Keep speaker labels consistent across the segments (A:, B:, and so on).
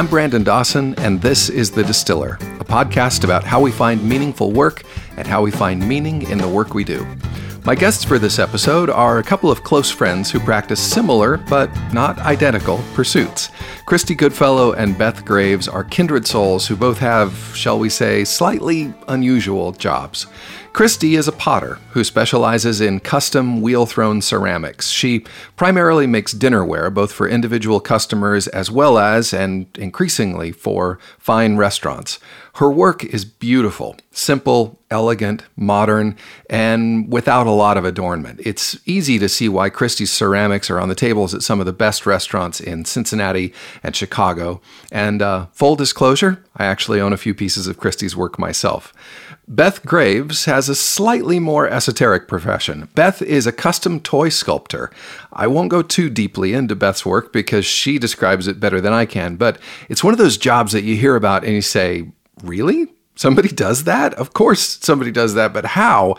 A: I'm Brandon Dawson, and this is The Distiller, a podcast about how we find meaningful work and how we find meaning in the work we do. My guests for this episode are a couple of close friends who practice similar, but not identical, pursuits. Christie Goodfellow and Beth Graves are kindred souls who both have, shall we say, slightly unusual jobs. Christie is a potter who specializes in custom wheel thrown ceramics. She primarily makes dinnerware, both for individual customers as well as, and increasingly, for fine restaurants. Her work is beautiful, simple, elegant, modern, and without a lot of adornment. It's easy to see why Christie's ceramics are on the tables at some of the best restaurants in Cincinnati and Chicago. And uh, full disclosure, I actually own a few pieces of Christie's work myself. Beth Graves has a slightly more esoteric profession. Beth is a custom toy sculptor. I won't go too deeply into Beth's work because she describes it better than I can, but it's one of those jobs that you hear about and you say, Really? Somebody does that? Of course somebody does that, but how?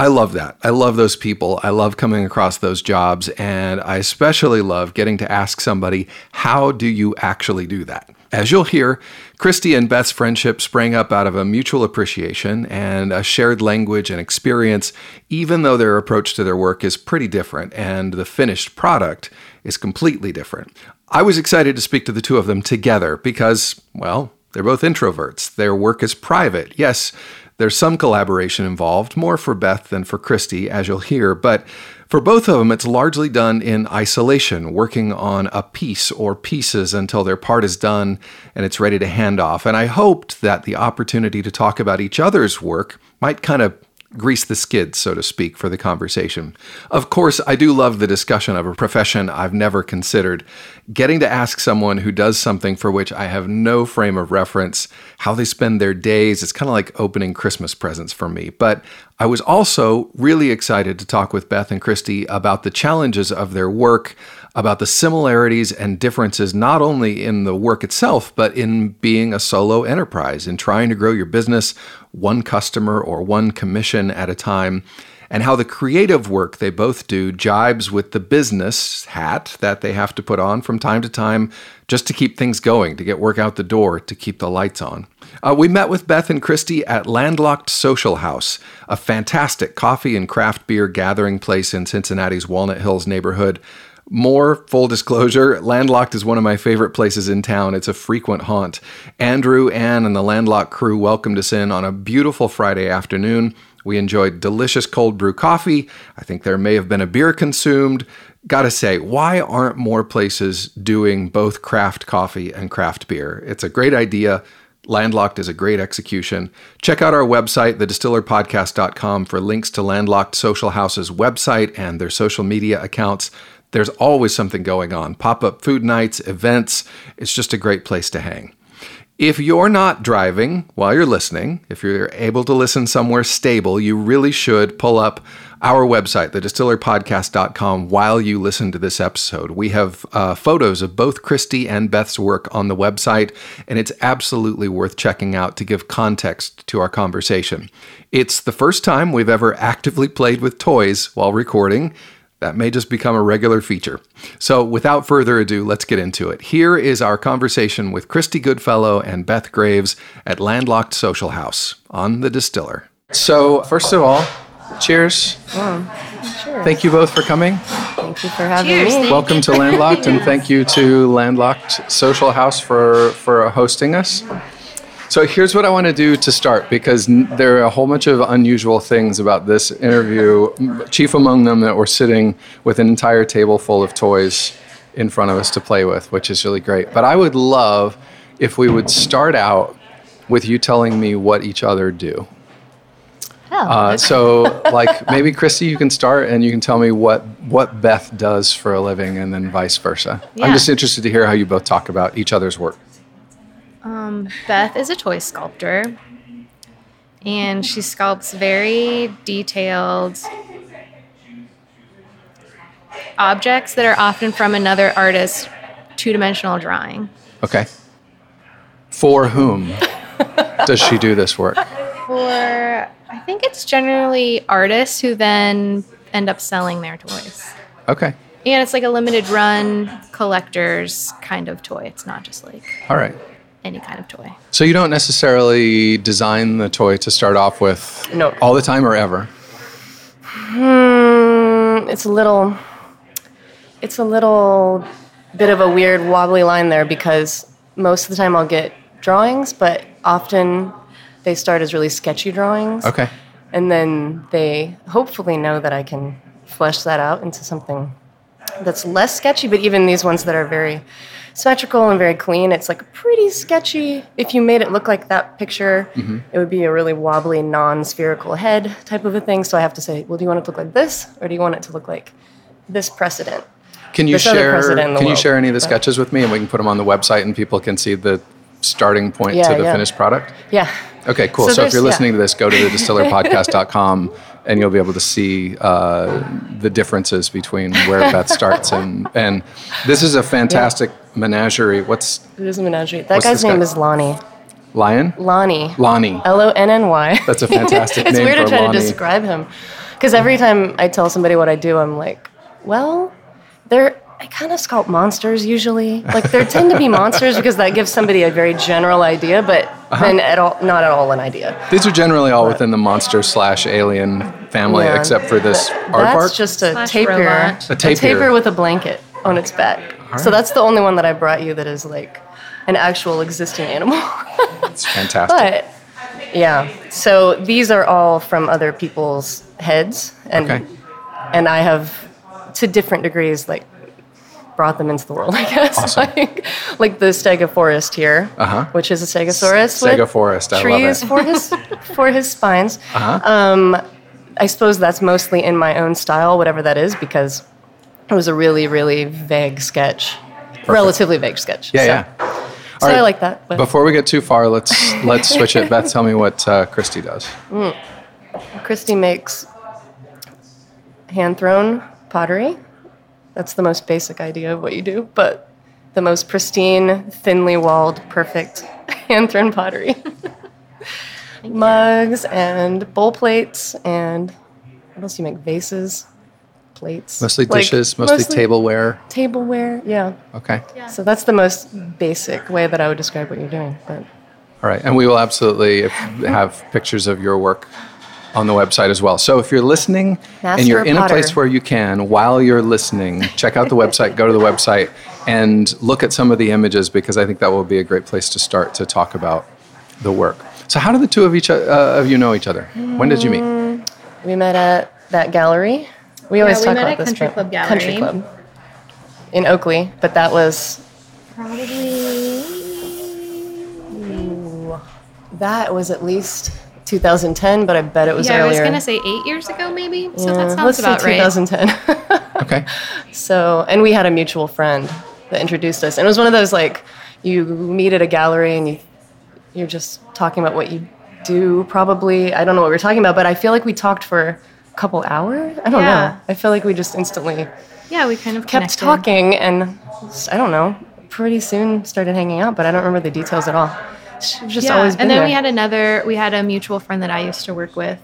A: I love that. I love those people. I love coming across those jobs. And I especially love getting to ask somebody, how do you actually do that? As you'll hear, Christie and Beth's friendship sprang up out of a mutual appreciation and a shared language and experience, even though their approach to their work is pretty different and the finished product is completely different. I was excited to speak to the two of them together because, well, they're both introverts. Their work is private. Yes, there's some collaboration involved, more for Beth than for Christie, as you'll hear, but for both of them, it's largely done in isolation, working on a piece or pieces until their part is done and it's ready to hand off. And I hoped that the opportunity to talk about each other's work might kind of grease the skids, so to speak, for the conversation. Of course, I do love the discussion of a profession I've never considered. Getting to ask someone who does something for which I have no frame of reference how they spend their days, it's kind of like opening Christmas presents for me. But I was also really excited to talk with Beth and Christie about the challenges of their work, about the similarities and differences not only in the work itself, but in being a solo enterprise, in trying to grow your business one customer or one commission at a time, and how the creative work they both do jibes with the business hat that they have to put on from time to time just to keep things going, to get work out the door, to keep the lights on. Uh, we met with Beth and Christie at Landlocked Social House, a fantastic coffee and craft beer gathering place in Cincinnati's Walnut Hills neighborhood. More full disclosure, Landlocked is one of my favorite places in town. It's a frequent haunt. Andrew, Ann, and the Landlocked crew welcomed us in on a beautiful Friday afternoon. We enjoyed delicious cold brew coffee. I think there may have been a beer consumed. Gotta say, why aren't more places doing both craft coffee and craft beer? It's a great idea. Landlocked is a great execution. Check out our website, thedistillerpodcast.com, for links to Landlocked Social House's website and their social media accounts. There's always something going on pop up food nights, events. It's just a great place to hang. If you're not driving while you're listening, if you're able to listen somewhere stable, you really should pull up our website, thedistillerpodcast.com, while you listen to this episode. We have uh, photos of both Christie and Beth's work on the website, and it's absolutely worth checking out to give context to our conversation. It's the first time we've ever actively played with toys while recording. That may just become a regular feature. So, without further ado, let's get into it. Here is our conversation with Christie Goodfellow and Beth Graves at Landlocked Social House on The Distiller. So, first of all, cheers.
B: Sure.
A: Thank you both for coming.
B: Thank you for having
C: Cheers,
B: me.
A: Welcome to Landlocked, and thank you to Landlocked Social House for, for hosting us. So here's what I want to do to start because there are a whole bunch of unusual things about this interview. Chief among them that we're sitting with an entire table full of toys in front of us to play with, which is really great. But I would love if we would start out with you telling me what each other do.
B: Oh,
A: Uh, so, like maybe Christie, you can start and you can tell me what what Beth does for a living, and then vice versa. I'm just interested to hear how you both talk about each other's work.
B: Um, Beth is a toy sculptor, and she sculpts very detailed objects that are often from another artist's two-dimensional drawing.
A: Okay. For whom does she do this work?
B: For I think it's generally artists who then end up selling their toys.
A: Okay.
B: And it's like a limited run collector's kind of toy. It's not just like
A: All right.
B: Any kind of toy.
A: So you don't necessarily design the toy to start off with
C: No.
A: all the time or ever.
C: Mm, it's a little it's a little bit of a weird wobbly line there because most of the time I'll get drawings, but often they start as really sketchy drawings.
A: Okay.
C: And then they hopefully know that I can flesh that out into something that's less sketchy, but even these ones that are very symmetrical and very clean, it's like pretty sketchy. If you made it look like that picture, mm-hmm. it would be a really wobbly, non spherical head type of a thing. So I have to say, well, do you want it to look like this, or do you want it to look like this precedent?
A: Can you
C: This
A: share? Can you share any of the sketches with me, and we can put them on the website, and people can see the starting point
C: Yeah,
A: to the
C: yeah.
A: finished product?
C: Yeah.
A: Okay, cool.
C: So
A: So, if you're
C: yeah.
A: listening to this, go to the distillerpodcast.com and you'll be able to see uh, the differences between where Beth starts and and this is a fantastic menagerie. What's
C: It is a menagerie. That guy's
A: this guy?
C: name is Lonnie.
A: lion?
C: Lonnie.
A: Lonnie.
C: L O N N Y.
A: That's a fantastic
C: it's
A: name
C: weird to try
A: Lonnie.
C: to describe him. Because every time I tell somebody what I do, I'm like, well, they're. I kind of sculpt monsters usually. Like there tend to be monsters because that gives somebody a very general idea, but
A: Uh-huh.
C: then at all, not at all an idea.
A: These are generally all within the monster slash alien family,
C: Yeah.
A: except for this
C: art
A: part.
C: That's just a
B: Slash
C: tapir,
B: robot.
A: A tapir.
C: with a blanket on its back. So that's the only one that I brought you that is like an actual existing animal.
A: It's fantastic.
C: But yeah, so these are all from other people's heads, and
A: Okay.
C: and I have, to different degrees, like brought them into the world. I guess
A: Awesome.
C: like, like the stegosaurus here,
A: Uh-huh.
C: which is a stegosaurus
A: Stegosaurus, I love
C: trees for his for his spines.
A: Uh-huh.
C: Um, I suppose that's mostly in my own style, whatever that is, because it was a really really vague sketch, relatively vague sketch.
A: Yeah,
C: so,
A: yeah.
C: So
A: right.
C: I like that. But
A: Before we get too far, let's let's switch it. Beth, tell me what uh, Christie does.
C: Christie makes hand thrown pottery. That's the most basic idea of what you do, but the most pristine, thinly walled, perfect hand thrown pottery. Mugs and bowl plates and what else do you make? Vases, plates.
A: Mostly
C: Like,
A: dishes, mostly, tableware.
C: Tableware, yeah.
A: Okay. Yeah.
C: So that's the most basic way that I would describe what you're doing. But
A: All right, and we will absolutely have pictures of your work on the website as well. So if you're listening and you're
C: Master
A: in a place where you can, while you're listening, check out the website, go to the website, and look at some of the images because I think that will be a great place to start to talk about the work. So how do the two of each uh, of you know each other? When did you meet?
C: we met at that gallery. We always
B: we
C: talk
B: met
C: about
B: at
C: this.
B: Country
C: but-
B: Club
C: Country
B: Gallery.
C: Club in Oakley, but that was
B: Probably
C: that was at least 2010, but I bet it was
B: yeah, I was gonna say eight years ago, maybe. So that
C: Yeah,
B: sounds
C: let's
B: about
C: say
B: right.
C: 2010.
A: Okay.
C: so, and we had a mutual friend that introduced us, and it was one of those like you meet at a gallery and you you're just talking about what you do. Probably, I don't know what we're talking about, but I feel like we talked for a couple hours. I don't
B: Yeah.
C: know. I feel like we just instantly
B: Yeah, we kind of
C: kept
B: connected.
C: talking and I don't know, pretty soon started hanging out, but I don't remember the details at all. She's just
B: Yeah,
C: always been
B: and then
C: there.
B: we had another. We had a mutual friend that I used to work with.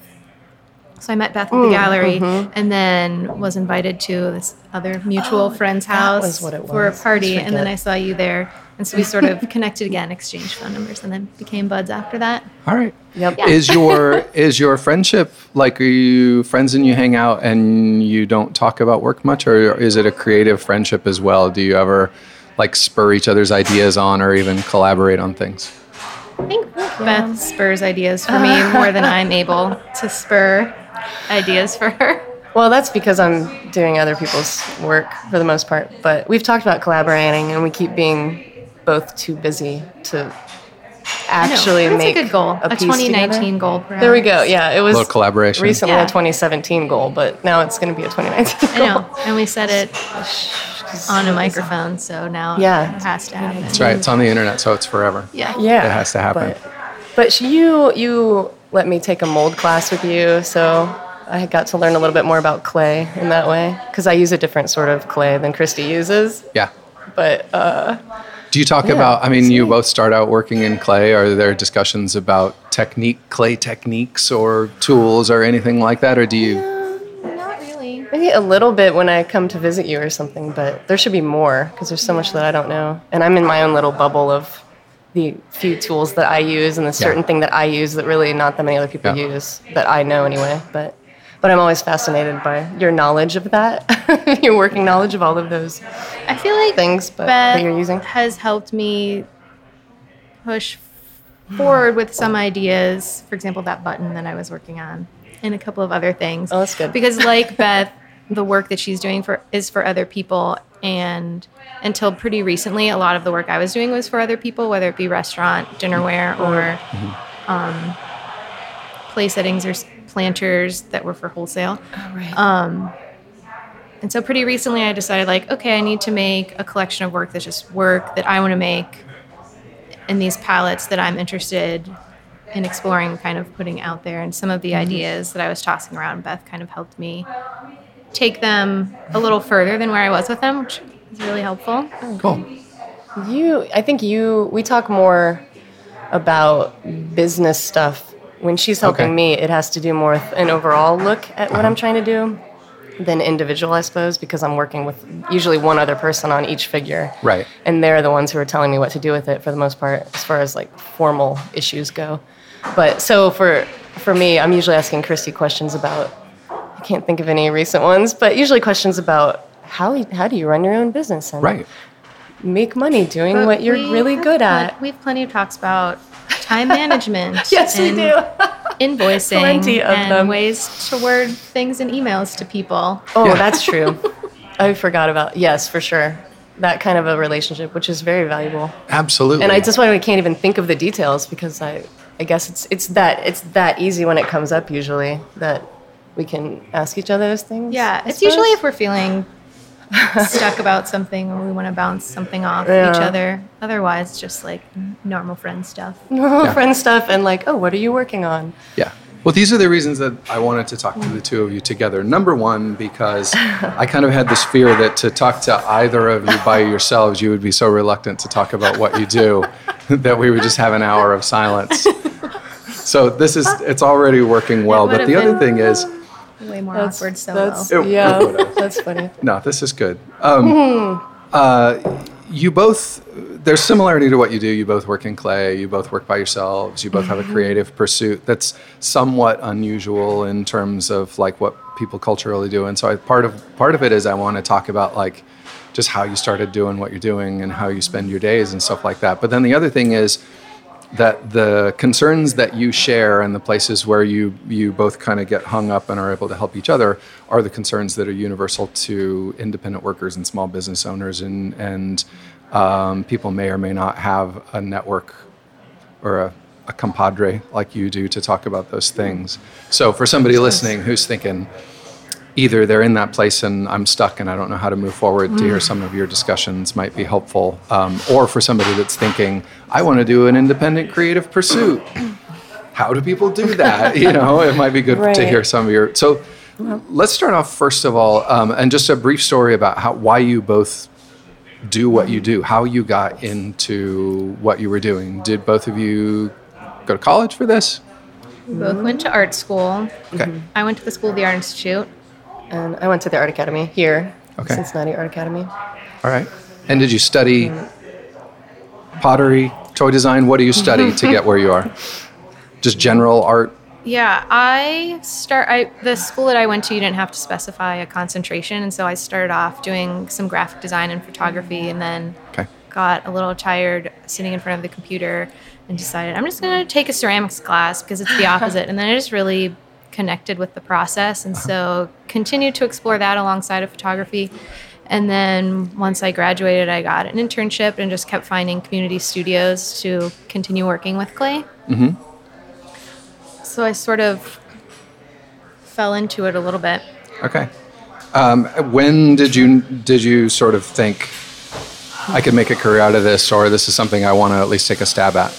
B: So I met Beth
C: Mm,
B: at the gallery,
C: mm-hmm.
B: and then was invited to this other mutual friend's house
C: Oh, was what it
B: for a party, and then. I saw you there, and so we sort of connected again, exchanged phone numbers, and then became buds after that.
A: All right.
C: Yep.
B: Yeah.
A: Is your is your friendship like are you friends and you hang out and you don't talk about work much or is it a creative friendship as well? Do you ever like spur each other's ideas on or even collaborate on things?
B: I think Beth spurs ideas for me more than I'm able to spur ideas for her.
C: Well, that's because I'm doing other people's work for the most part. But we've talked about collaborating, and we keep being both too busy to actually
B: That's
C: make
B: a good goal.
C: A,
B: A, 2019
C: together.
B: goal. Perhaps.
C: There we go. Yeah, it was a
A: little collaboration.
C: recently
B: Yeah.
C: a 2017 goal, but now it's going to be a 2019 Goal.
B: I know, and we said it on a microphone, so now
C: Yeah.
B: it has to happen.
A: That's right. It's on the internet, so it's forever.
B: Yeah.
C: Yeah,
A: It has to happen.
C: But, but you you let me take a mold class with you, so I got to learn a little bit more about clay in that way because I use a different sort of clay than Christie uses.
A: Yeah.
C: But uh,
A: Do you talk
C: Yeah,
A: about I mean you both start out working in clay are there discussions about technique clay techniques or tools or anything like that or do you
B: Not really.
C: Maybe a little bit when I come to visit you or something, but there should be more because there's so much that I don't know. And I'm in my own little bubble of the few tools that I use and the certain thing that I use that really not that many other people
A: Yeah.
C: use that I know anyway. But but I'm always fascinated by your knowledge of that, your working knowledge of all of those
B: I feel like
C: things but,
B: Beth
C: that you're using.
B: has helped me push forward with some ideas. For example, that button that I was working on, and a couple of other things.
C: Oh, that's good.
B: Because, like Beth, the work that she's doing for is for other people, and until pretty recently, a lot of the work I was doing was for other people, whether it be restaurant, dinnerware, or um, play settings or planters that were for wholesale.
C: Oh, right.
B: Um, and so pretty recently I decided like, okay, I need to make a collection of work that's just work that I want to make in these palettes that I'm interested in exploring, kind of putting out there. And some of the
C: Mm-hmm.
B: ideas that I was tossing around, Beth kind of helped me take them a little further than where I was with them, which is really helpful.
A: Cool.
C: You, I think you, we talk more about business stuff. When she's helping
A: Okay.
C: me, it has to do more with an overall look at what uh-huh. I'm trying to do than individual, I suppose, because I'm working with usually one other person on each figure.
A: Right.
C: And they're the ones who are telling me what to do with it for the most part, as far as like formal issues go. But so for for me, I'm usually asking Christie questions about I can't think of any recent ones, but usually questions about how how do you run your own business and
A: Right.
C: make money doing
B: But
C: what you're really good
B: pl-
C: at.
B: We have plenty of talks about time management.
C: Yes, we do.
B: Invoicing
C: Plenty of
B: and
C: them.
B: ways to word things in emails to people.
C: Oh,
A: Yeah.
C: that's true. I forgot about yes, for sure. That kind of a relationship, which is very valuable.
A: Absolutely.
C: And I just why we can't even think of the details because I, I guess it's it's that it's that easy when it comes up usually that we can ask each other those things.
B: Yeah,
C: I
B: it's usually if we're feeling stuck about something or we want to bounce something off each other. Otherwise, it's just like normal friend stuff.
C: normal friend stuff and like, oh, what are you working on?
A: Yeah. Well, these are the reasons that I wanted to talk to the two of you together. Number one, because I kind of had this fear that to talk to either of you by yourselves, you would be so reluctant to talk about what you do that we would just have an hour of silence. So this is it's already working well. But the other thing is,
B: Way more awkward solo.
C: That's,
A: It- it
C: yeah,
A: would've.
C: that's funny.
A: no, this is good. Um, uh, you both there's similarity to what you do. You both work in clay. You both work by yourselves. You both have a creative pursuit that's somewhat unusual in terms of like what people culturally do. And so I, part of part of it is I want to talk about like just how you started doing what you're doing and how you spend your days and stuff like that. But then the other thing is that the concerns that you share and the places where you you both kind of get hung up and are able to help each other are the concerns that are universal to independent workers and small business owners and and um, people may or may not have a network or a, a compadre like you do to talk about those things. So for somebody listening who's thinking either they're in that place and I'm stuck and I don't know how to move forward to hear some of your discussions might be helpful. Um, or for somebody that's thinking, I want to do an independent creative pursuit. How do people do that? You know, it might be good to hear some of your. So let's start off first of all, um, and just a brief story about how why you both do what you do, how you got into what you were doing. Did both of you go to college for this?
B: Both went to art school.
A: Okay.
B: I went to the School of the Art Institute.
C: And I went to the Art Academy here,
A: Okay.
C: Cincinnati Art Academy.
A: All right. And did you study pottery, toy design? What do you study to get where you are? Just general art?
B: Yeah, I start. I the school that I went to, you didn't have to specify a concentration, and so I started off doing some graphic design and photography, and then
A: Okay.
B: got a little tired sitting in front of the computer, and decided I'm just gonna take a ceramics class because it's the opposite, and then I just really connected with the process, and so continued to explore that alongside of photography. And then once I graduated, I got an internship and just kept finding community studios to continue working with clay. So I sort of fell into it a little bit.
A: Okay. Um, when did you did you sort of think I could make a career out of this, or this is something I want to at least take a stab at?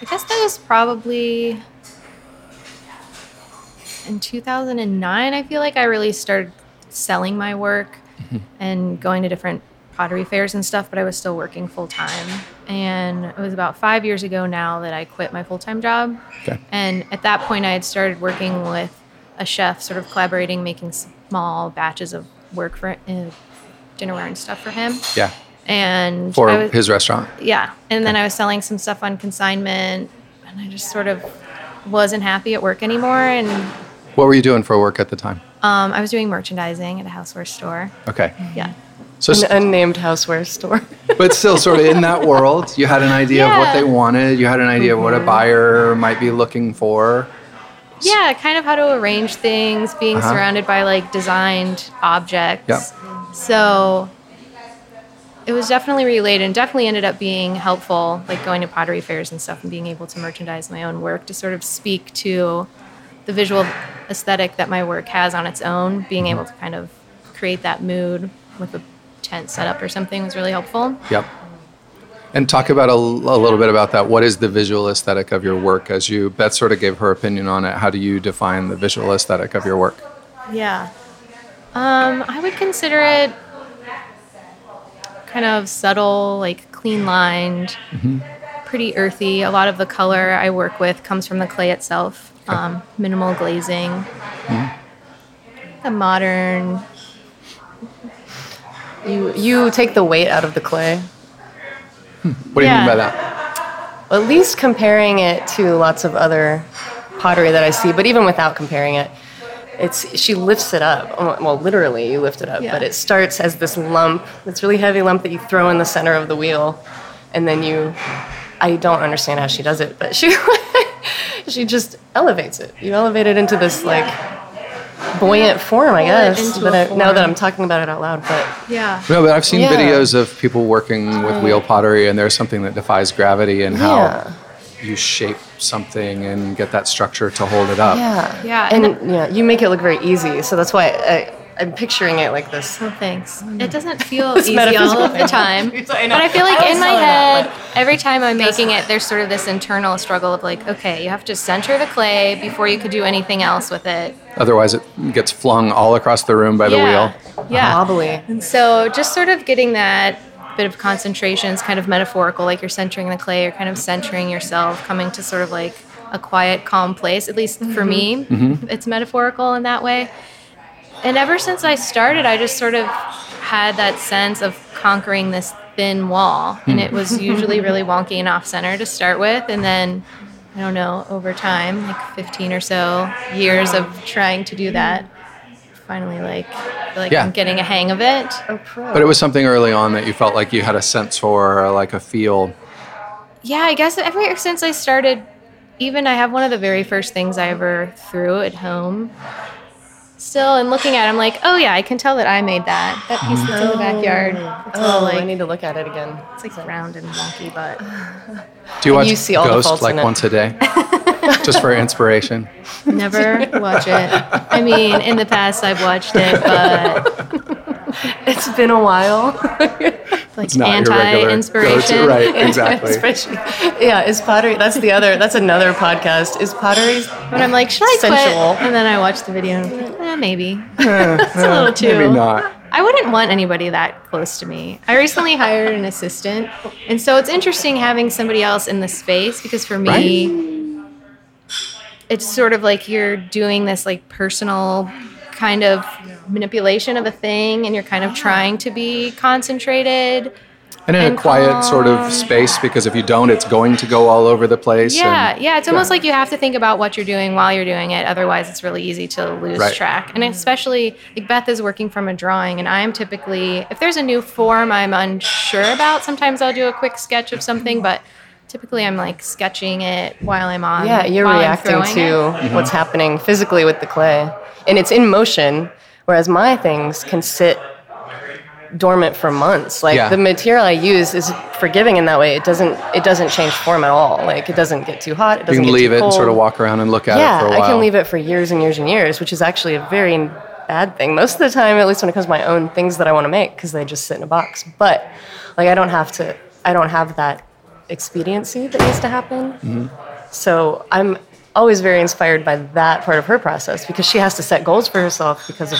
B: I guess that was probably in 2009. I feel like I really started selling my work and going to different pottery fairs and stuff, but I was still working full time. And it was about five years ago now that I quit my full time job.
A: Okay.
B: And at that point, I had started working with a chef, sort of collaborating, making small batches of work for uh, dinnerware and stuff for him.
A: Yeah.
B: And
A: For
B: was,
A: his restaurant.
B: yeah, and then I was selling some stuff on consignment, and I just sort of wasn't happy at work anymore. And
A: What were you doing for work at the time?
B: um, I was doing merchandising at a houseware store.
A: Okay.
B: Yeah.
A: So,
C: An unnamed houseware store.
A: but still, sort of in that world, you had an idea of what they wanted. You had an idea of what a buyer might be looking for.
B: Yeah, kind of how to arrange things, being
A: Uh-huh.
B: surrounded by like designed objects.
A: Yep.
B: So it was definitely related and definitely ended up being helpful, like going to pottery fairs and stuff and being able to merchandise my own work to sort of speak to the visual aesthetic that my work has on its own. Being able to kind of create that mood with a tent setup or something was really helpful.
A: Yep. And talk about a, a little bit about that. What is the visual aesthetic of your work? As you, Beth sort of gave her opinion on it. How do you define the visual aesthetic of your work?
B: Yeah. Um, I would consider it kind of subtle, like clean lined, pretty earthy. A lot of the color I work with comes from the clay itself. Um, minimal glazing. A modern.
C: You you take the weight out of the clay.
A: What do you mean by that?
C: At least comparing it to lots of other pottery that I see, but even without comparing it, it's she lifts it up. Oh, Well, literally, you lift it up,
B: Yeah.
C: but it starts as this lump, this really heavy lump that you throw in the center of the wheel, and then you. I don't understand how she does it, but she she just elevates it. You elevate it into this like buoyant form, I guess.
B: into
C: But
B: a
C: I, now that. I'm talking about it out loud, but
B: Yeah.
A: No, but I've seen
C: Yeah.
A: videos of people working with wheel pottery, and there's something that defies gravity and how
C: Yeah.
A: you shape something and get that structure to hold it up.
C: yeah,
B: Yeah,
C: and
B: and-
C: yeah, you make it look very easy. So that's why I, I'm picturing it like this.
B: Oh, thanks. Mm. It doesn't feel easy all of the time.
C: I.
B: But I feel like
C: I
B: in my
C: tell her that,
B: head, every time I'm making it, there's sort of this internal struggle of like, okay, you have to center the clay before you could do anything else with it.
A: Otherwise, it gets flung all across the room by the
B: yeah.
A: wheel.
B: Yeah.
C: Wobbly.
B: And so just sort of getting that bit of concentration is kind of metaphorical, like you're centering the clay, you're kind of centering yourself, coming to sort of like a quiet, calm place. At least for mm-hmm. me, mm-hmm. it's metaphorical in that way. And ever since I started, I just sort of had that sense of conquering this thin wall. And it was hmm. usually really wonky and off center to start with. And then, I don't know, over time, like 15 or so years of trying to do that, finally, like, like
A: Yeah.
B: I'm getting a hang of it.
C: Oh.
A: But it was something early on that you felt like you had a sense for, or like a feel.
B: Yeah, I guess ever since I started, even I have one of the very first things I ever threw at home. Still, and looking at it, I'm like, oh yeah, I can tell that I made that. That piece that's in the backyard. Oh. It's all
C: oh, I need to look at it again.
B: it's like round and wonky, but
A: Do you watch
C: you see all the
A: Ghost like once a day? Just for inspiration.
B: never watch it. I mean, in the past I've watched it, but
C: It's been a while.
B: like
A: not your
B: anti-inspiration.
A: right. Exactly.
C: Especially, yeah, is pottery? That's the other. That's another podcast. Is pottery?
B: But I'm like, should I
C: Sensual.
B: quit? And then I watch the video and I'm like, eh, maybe. it's a little too.
A: Maybe not.
B: I wouldn't want anybody that close to me. I recently hired an assistant, and so it's interesting having somebody else in the space because for me, it's sort of like you're doing this like personal kind of manipulation of a thing, and you're kind of trying to be concentrated.
A: And in
B: And
A: a quiet sort of space, because if you don't, it's going to go all over the place.
B: Yeah,
A: and-
B: yeah. It's almost like you have to think about what you're doing while you're doing it. Otherwise, it's really easy to lose
A: Right.
B: track. And especially, like Beth is working from a drawing, and I'm typically, if there's a new form I'm unsure about, sometimes I'll do a quick sketch of something, but typically I'm like sketching it while I'm on.
C: Yeah, you're reacting to
B: it. Mm-hmm.
C: what's happening physically with the clay, and it's in motion. Whereas my things can sit dormant for months. Like
A: Yeah.
C: the material I use is forgiving in that way. It doesn't. It doesn't change form at all. Like it doesn't get too hot. It
A: You
C: doesn't
A: can
C: get
A: leave it and sort of walk around and look at
C: yeah,
A: it for a while.
C: I can leave it for years and years and years, which is actually a very bad thing. Most of the time, at least when it comes to my own things that I want to make, because they just sit in a box. But like I don't have to. I don't have that expediency that needs to happen.
A: Mm-hmm.
C: So I'm always very inspired by that part of her process because she has to set goals for herself because of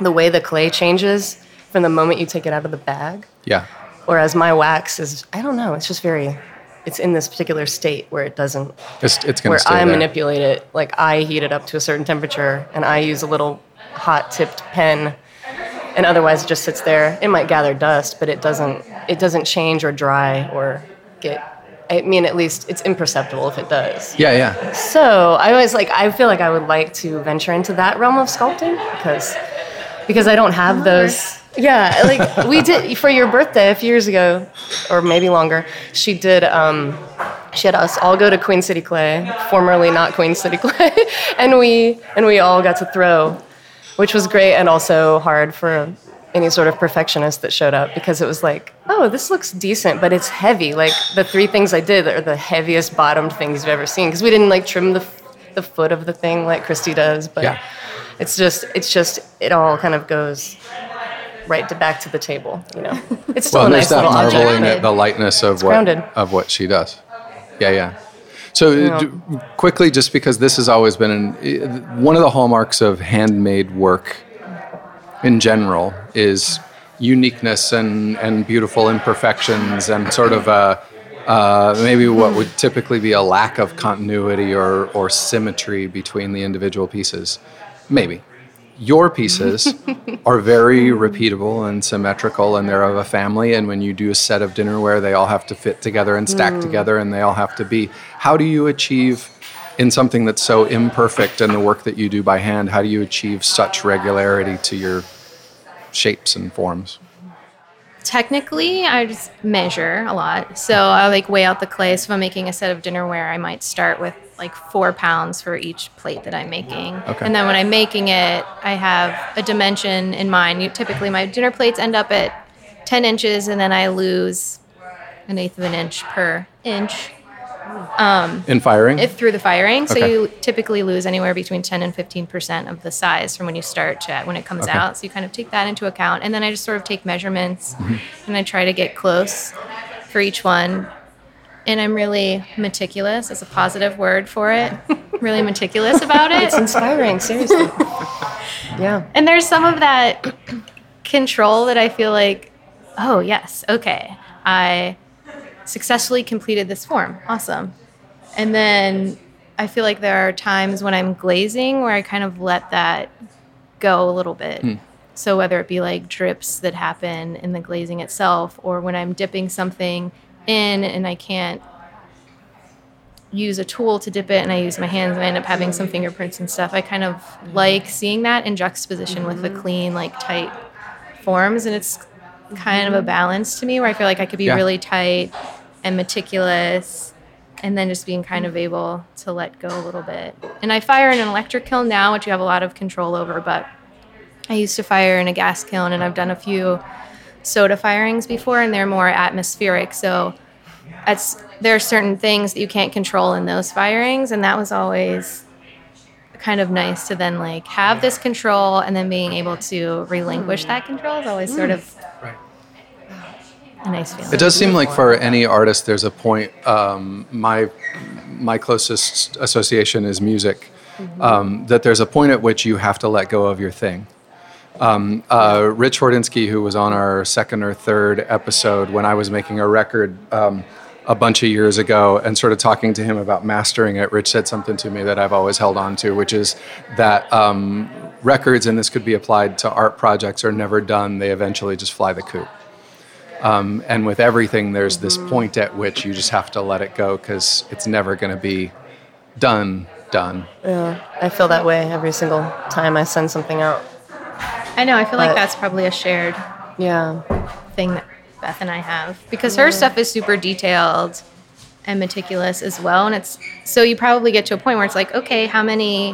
C: the way the clay changes from the moment you take it out of the bag.
A: Yeah.
C: Whereas my wax is, I don't know, it's just very it's in this particular state where it doesn't
A: It's, it's
C: where I
A: there.
C: manipulate it. Like I heat it up to a certain temperature, and I use a little hot tipped pen, and otherwise it just sits there. It might gather dust, but it doesn't. It doesn't change or dry or get. I mean, at least it's imperceptible if it does.
A: yeah, yeah.
C: So I always like, I feel like I would like to venture into that realm of sculpting because because I don't have those. Yeah, like we did for your birthday a few years ago, or maybe longer. She did. Um, she had us all go to Queen City Clay, formerly not Queen City Clay, and we and we all got to throw, which was great and also hard for any sort of perfectionist that showed up because it was like, oh, this looks decent, but it's heavy. Like the three things I did are the heaviest bottomed things you've ever seen because we didn't like trim the the foot of the thing like Christie does, but
A: Yeah.
C: it's just it's just it all kind of goes right to back to the table. You know, it's still
A: Well,
C: a nice
A: that
C: little object.
A: marveling
B: object.
A: at the lightness of what
C: grounded.
A: of what she does. Yeah, yeah. So uh, d- quickly, just because this has always been an, eh, one of the hallmarks of handmade work in general is uniqueness and and beautiful imperfections and sort of a. Uh, maybe what would typically be a lack of continuity or, or symmetry between the individual pieces. Maybe. Your pieces are very repeatable and symmetrical, and they're of a family. And when you do a set of dinnerware, they all have to fit together and stack together, and they all have to be. How do you achieve, in something that's so imperfect in the work that you do by hand, how do you achieve such regularity to your shapes and forms?
B: Technically, I just measure a lot. So I like weigh out the clay. So if I'm making a set of dinnerware, I might start with like four pounds for each plate that I'm making.
A: Okay.
B: And then when I'm making it, I have a dimension in mind. You, typically, my dinner plates end up at 10 inches, and then I lose an eighth of an inch per inch
A: In firing?
B: if through the firing. So
A: Okay.
B: you typically lose anywhere between 10 and 15% of the size from when you start to when it comes
A: Okay.
B: out. So you kind of take that into account. And then I just sort of take measurements
A: Mm-hmm.
B: and I try to get close for each one. And I'm really meticulous. That's a positive word for it. really meticulous about it.
C: It's inspiring, seriously. yeah.
B: And there's some of that control that I feel like, oh, yes, okay, I successfully completed this form. Awesome. And then I feel like there are times when I'm glazing where I kind of let that go a little bit. Hmm. So whether it be like drips that happen in the glazing itself or when I'm dipping something in and I can't use a tool to dip it and I use my hands and I end up having some fingerprints and stuff. I kind of like seeing that in juxtaposition with the mm-hmm. clean, like tight forms. And it's kind of a mm-hmm. balance to me where I feel like I could be
A: Yeah.
B: really tight and meticulous and then just being kind of able to let go a little bit. And I fire in an electric kiln now, which you have a lot of control over, but I used to fire in a gas kiln and I've done a few soda firings before and they're more atmospheric. So there are certain things that you can't control in those firings and that was always kind of nice to then like have this control and then being able to relinquish that control is always sort mm. of
A: Right.
B: A nice feeling.
A: It does seem like for any artist, there's a point. Um, my my closest association is music. Um, that there's a point at which you have to let go of your thing. Um, uh, Rich Hordinsky, who was on our second or third episode when I was making a record um, a bunch of years ago, and sort of talking to him about mastering it, Rich said something to me that I've always held on to, which is that um, records, and this could be applied to art projects, are never done. They eventually just fly the coop. Um, and with everything, there's this point at which you just have to let it go because it's never going to be done, done.
C: Yeah. I feel that way every single time I send something out.
B: I know, I feel like that's probably a shared
C: Yeah.
B: thing that Beth and I have because her stuff is super detailed and meticulous as well. And it's so you probably get to a point where it's like, okay, how many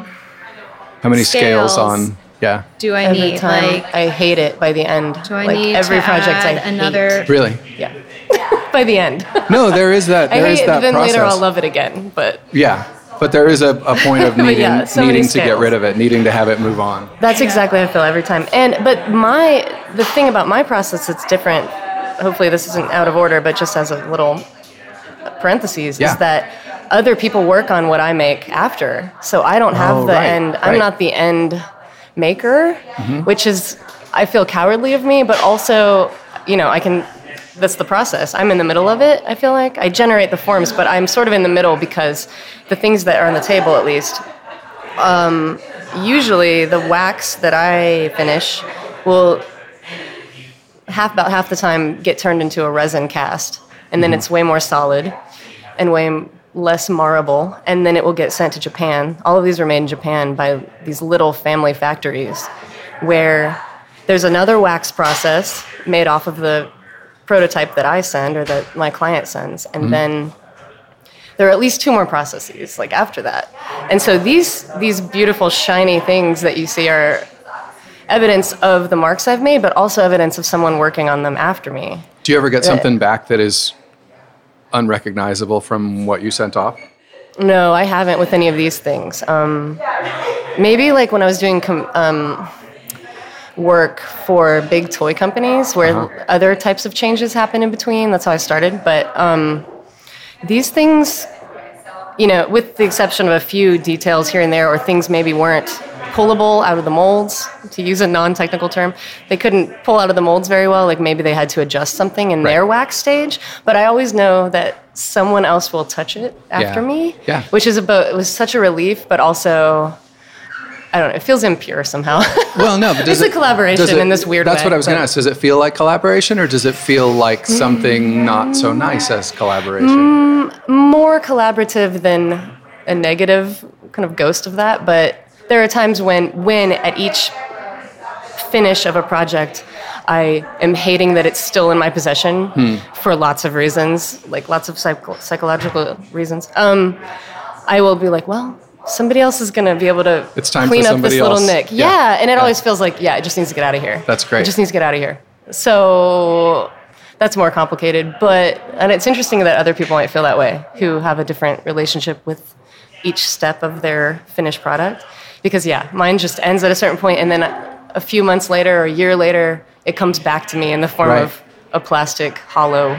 A: How many scales,
B: Scales.
A: on? Yeah,
B: do I
C: Every
B: need?
C: time
B: Like,
C: I hate it by the end.
B: do I
C: like
B: need
C: every
B: to
C: project I
B: add
C: hate.
B: another?
A: really.
C: Yeah. by the end.
A: No, there is that.
C: I
A: There is
C: hate it,
A: that
C: but then
A: process.
C: later I'll love it again. But
A: yeah, but there is a, a point of needing,
C: yeah, so
A: needing to get rid of it, needing to have it move on.
C: That's exactly how I feel every time. And but my the thing about my process that's different. Hopefully this isn't out of order, but just as a little parentheses
A: Yeah.
C: is that other people work on what I make after. So I don't have
A: Oh,
C: the
A: right,
C: end. I'm
A: right.
C: not the end maker,
A: Mm-hmm.
C: which is I feel cowardly of me, but also you know I can that's the process. I'm in the middle of it. I feel like I generate the forms, but I'm sort of in the middle because the things that are on the table, at least, um, usually the wax that I finish will half about half the time get turned into a resin cast, and then it's way more solid and way less marable, and then it will get sent to Japan. All of these are made in Japan by these little family factories, where there's another wax process made off of the prototype that I send or that my client sends, and mm-hmm. then there are at least two more processes like after that. And so these these beautiful shiny things that you see are evidence of the marks i've made but also evidence of someone working on them after me.
A: Do you ever get something back that is unrecognizable from what you sent off?
C: no i haven't with any of these things um, maybe like when i was doing com- um, work for big toy companies where other types of changes happen in between that's how i started but um, these things you know with the exception of a few details here and there or things maybe weren't pullable out of the molds to use a non-technical term they couldn't pull out of the molds very well like maybe they had to adjust something in their wax stage but i always know that someone else will touch it after
A: Yeah.
C: me
A: Yeah.
C: which is about it was such a relief but also i don't know it feels impure somehow
A: Well, no, but
C: it's
A: it,
C: a collaboration
A: it-
C: in this weird way?
A: That's
C: way,
A: what I was going to ask. Does it feel like collaboration, or does it feel like something not so nice as collaboration?
C: more collaborative than a negative kind of ghost of that but there are times when when at each finish of a project i am hating that it's still in my possession
A: Hmm.
C: for lots of reasons like lots of psycho- psychological reasons um, i will be like well somebody else is going to be able to
A: It's time
C: clean up this little
A: else.
C: nick
A: Yeah.
C: yeah, and it
A: Yeah.
C: always feels like yeah it just needs to get out of here
A: That's great.
C: it just needs to get out of here so that's more complicated but and it's interesting that other people might feel that way who have a different relationship with each step of their finished product because yeah mine just ends at a certain point and then a few months later or a year later it comes back to me in the form
A: Right.
C: of a plastic hollow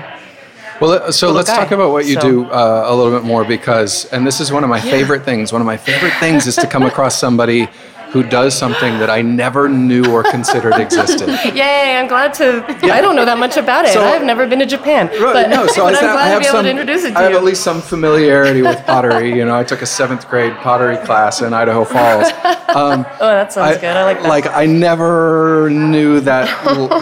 A: Well, so let's
C: guy.
A: talk about what you
C: So-
A: do uh, a little bit more because, and this is one of my favorite things. One of my favorite things is to come across somebody who does something that I never knew or considered existed.
C: yay i'm glad to i don't know that much about it
A: So-
C: i've never been to japan
A: Right,
C: but,
A: no, so
C: but
A: I,
C: i'm glad
A: I have
C: to be able
A: some.
C: to introduce it to
A: I have
C: you
A: at least some familiarity with pottery. You know, I took a seventh grade pottery class in Idaho Falls.
C: oh that sounds good i like that
A: Like I never knew that.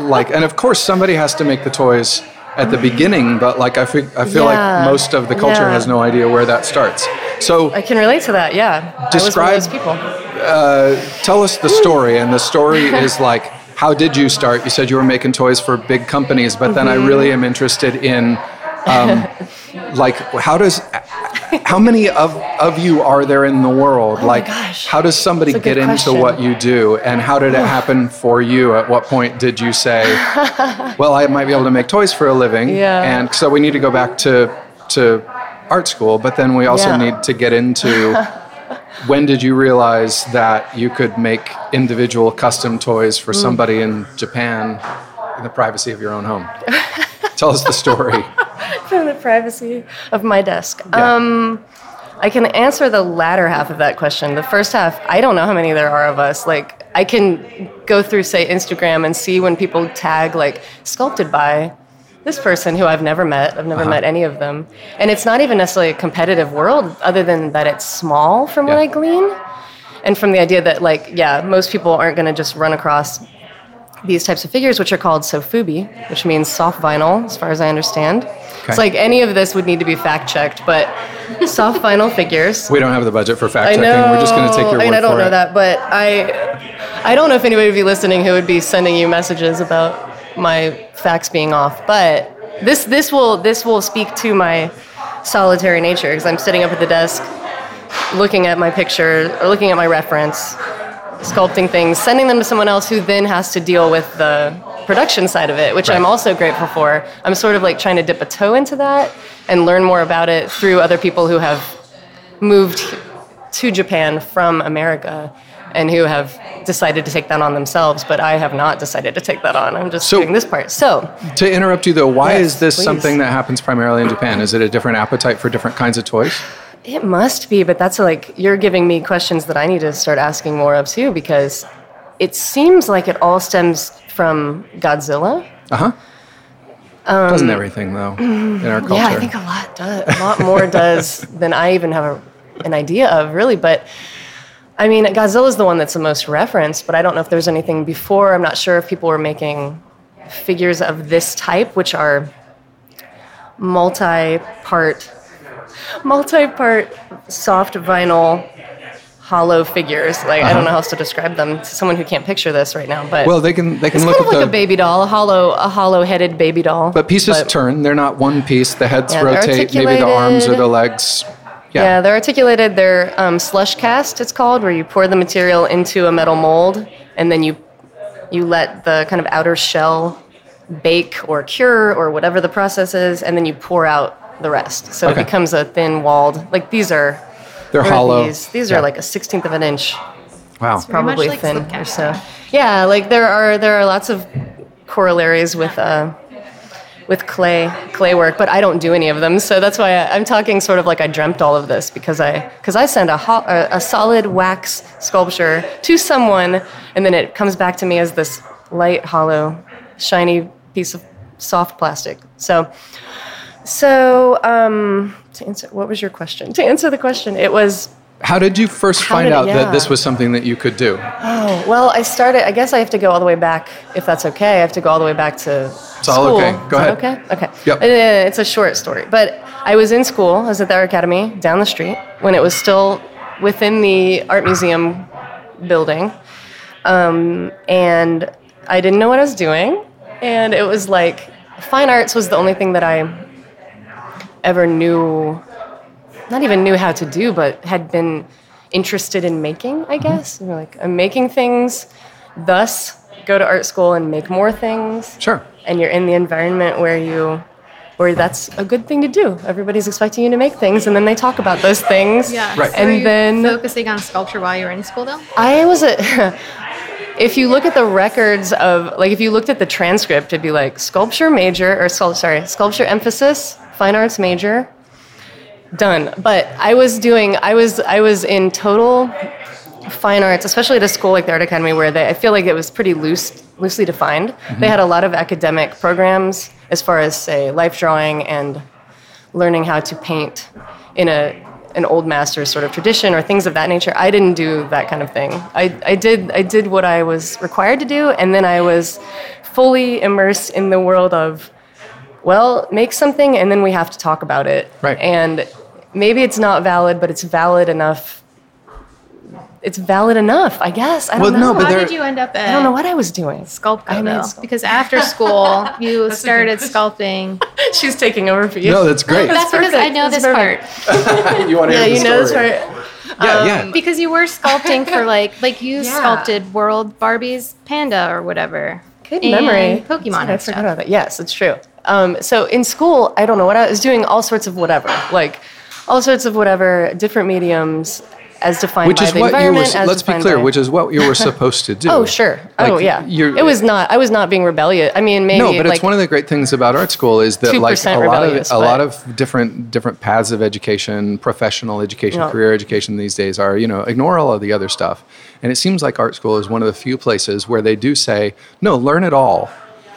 A: like, and of course, somebody has to make the toys at the beginning, but like I feel, I feel
C: Yeah,
A: like most of the culture
C: yeah.
A: has no idea where that starts. So
C: i can relate to that yeah I was one
A: Describe-
C: people
A: tell us the story, and the story is like. How did you start? You said you were making toys for big companies, but then I
C: Mm-hmm.
A: really am interested in, um, like, how does, how many of, of you are there in the world? like,
C: Oh gosh.
A: how does somebody get into
C: question.
A: what you do, and how did it happen for you? At what point did you say, well, I might be able to make toys for a living,
C: Yeah.
A: and so we need to go back to to art school, but then we also
C: Yeah.
A: need to get into when did you realize that you could make individual custom toys for somebody in Japan in the privacy of your own home? Tell us the story.
C: from the privacy of my desk.
A: Yeah.
C: Um, I can answer the latter half of that question. The first half, I don't know how many there are of us. Like, I can go through, say, Instagram and see when people tag, like, sculpted by this person who I've never met. I've never
A: Uh-huh.
C: met any of them. And it's not even necessarily a competitive world, other than that it's small from what I glean. And from the idea that, like, yeah, most people aren't going to just run across these types of figures, which are called sofubi, which means soft vinyl, as far as I understand.
A: Okay.
C: It's like any of this would need to be fact checked, but soft vinyl figures.
A: We don't have the budget for fact checking. We're just going to take your
C: I mean,
A: word
C: I don't
A: for
C: know
A: it.
C: that, but I, I don't know if anybody would be listening who would be sending you messages about my facts being off. But this, this will, this will speak to my solitary nature because I'm sitting up at the desk, looking at my picture or looking at my reference, sculpting things, sending them to someone else who then has to deal with the production side of it, which I'm also grateful for. I'm sort of like trying to dip a toe into that and learn more about it through other people who have moved to Japan from America and who have decided to take that on themselves, but I have not decided to take that on. I'm just
A: So-
C: doing this part. So,
A: To interrupt you though, why
C: Yes,
A: is this
C: please.
A: something that happens primarily in Japan? Is it a different appetite for different kinds of toys?
C: It must be, but that's like you're giving me questions that I need to start asking more of too, because it seems like it all stems from Godzilla.
A: Uh huh. Doesn't everything though in our culture?
C: Yeah, I think a lot does. A lot more does than I even have a, an idea of, really. But I mean, Godzilla is the one that's the most referenced. But I don't know if there's anything before. I'm not sure if people were making figures of this type, which are multi-part, multi-part soft vinyl hollow figures. Like I don't know how else to describe them to someone who can't picture this right now. But
A: well, they can they can
C: it's
A: look
C: kind of like
A: the
C: a baby doll, a hollow, a hollow-headed baby doll.
A: but pieces
C: but-
A: turn. They're not one piece. The heads
C: Yeah,
A: rotate. Maybe the arms or the legs.
C: Yeah,
A: Yeah.
C: they're articulated. They're um, slush cast. It's called, where you pour the material into a metal mold, and then you you let the kind of outer shell bake or cure or whatever the process is, and then you pour out the rest. So
A: Okay.
C: it becomes a thin walled. Like these are.
A: They're hollow.
C: These, these
A: Yeah.
C: are like a sixteenth of an inch,
A: wow.
B: Very much
C: probably
B: like
C: thin or so. Yeah, like there are there are lots of corollaries with. Uh, with clay clay work, but I don't do any of them. So that's why I, I'm talking sort of like I dreamt all of this because I because I send a, ho- a a solid wax sculpture to someone, and then it comes back to me as this light, hollow, shiny piece of soft plastic. So. So, um, to answer, what was your question? To answer the question, it was
A: How did you first find
C: did-
A: out that this was something that you could do?
C: Oh, well, I started, I guess I have to go all the way back, if that's okay. I have to go all the way back to
A: It's all
C: school.
A: okay. Go ahead.
C: Okay? Okay.
A: Yep.
C: Uh, It's a short story. But I was in school, I was at the Art Academy down the street when it was still within the Art Museum building. Um, and I didn't know what I was doing. And it was like, fine arts was the only thing that I ever knew not even knew how to do, but had been interested in making, I mm-hmm. guess. You know, like I'm making things, thus go to art school and make more things.
A: Sure.
C: And you're in the environment where you where that's a good thing to do. Everybody's expecting you to make things and then they talk about those things.
B: Yeah.
A: Right.
B: So
C: And
B: were you
C: then-
B: focusing on sculpture while you were in school, though.
C: I was a if you look at the records of like if you looked at the transcript it'd be like sculpture major or sorry, sculpture emphasis, fine arts major, done. But I was doing I was I was in total fine arts, especially at a school like the Art Academy where they I feel like it was pretty loose loosely defined. They mhm. had a lot of academic programs as far as say life drawing and learning how to paint in a an old master sort of tradition or things of that nature. I didn't do that kind of thing. I, I did I did what I was required to do and then I was fully immersed in the world of well, make something and then we have to talk about it.
A: Right.
C: And maybe it's not valid, but it's valid enough. It's valid enough, I guess. I
A: Well,
C: don't know.
A: no, but
B: How
A: there-
B: did you end up at
C: I don't know what I was doing.
B: Sculpco,
C: I made
B: though?
C: sculpt-
B: Because after school, you started sculpting.
C: She's taking over for you.
A: No, that's great.
B: That's because I
C: perfect.
B: know
C: That's
B: this
C: perfect.
B: part.
A: you want to
C: yeah,
A: hear the
C: you know this
A: story.
C: part.
A: Yeah, yeah.
B: Um, because you were sculpting for like, like you
C: Yeah.
B: sculpted World Barbie's Panda or whatever.
C: Good
B: and
C: memory.
B: Pokemon
C: I forgot
B: stuff.
C: about that. Yes, it's true. Um, so in school, I don't know what I was doing. All sorts of whatever, like all sorts of whatever, different mediums, as defined
A: Which
C: by
A: is
C: the
A: what you were.
C: environment.
A: Let's be clear.
C: by-
A: Which is what you were supposed to do.
C: Oh sure. oh yeah.
A: you're-
C: it was not. I was not being rebellious. I mean, maybe
A: No, but
C: like
A: it's one of the great things about art school is that like a lot of a lot of different different paths of education, professional education,
C: Yeah.
A: career education these days are you know ignore all of the other stuff, and it seems like art school is one of the few places where they do say no, learn it all.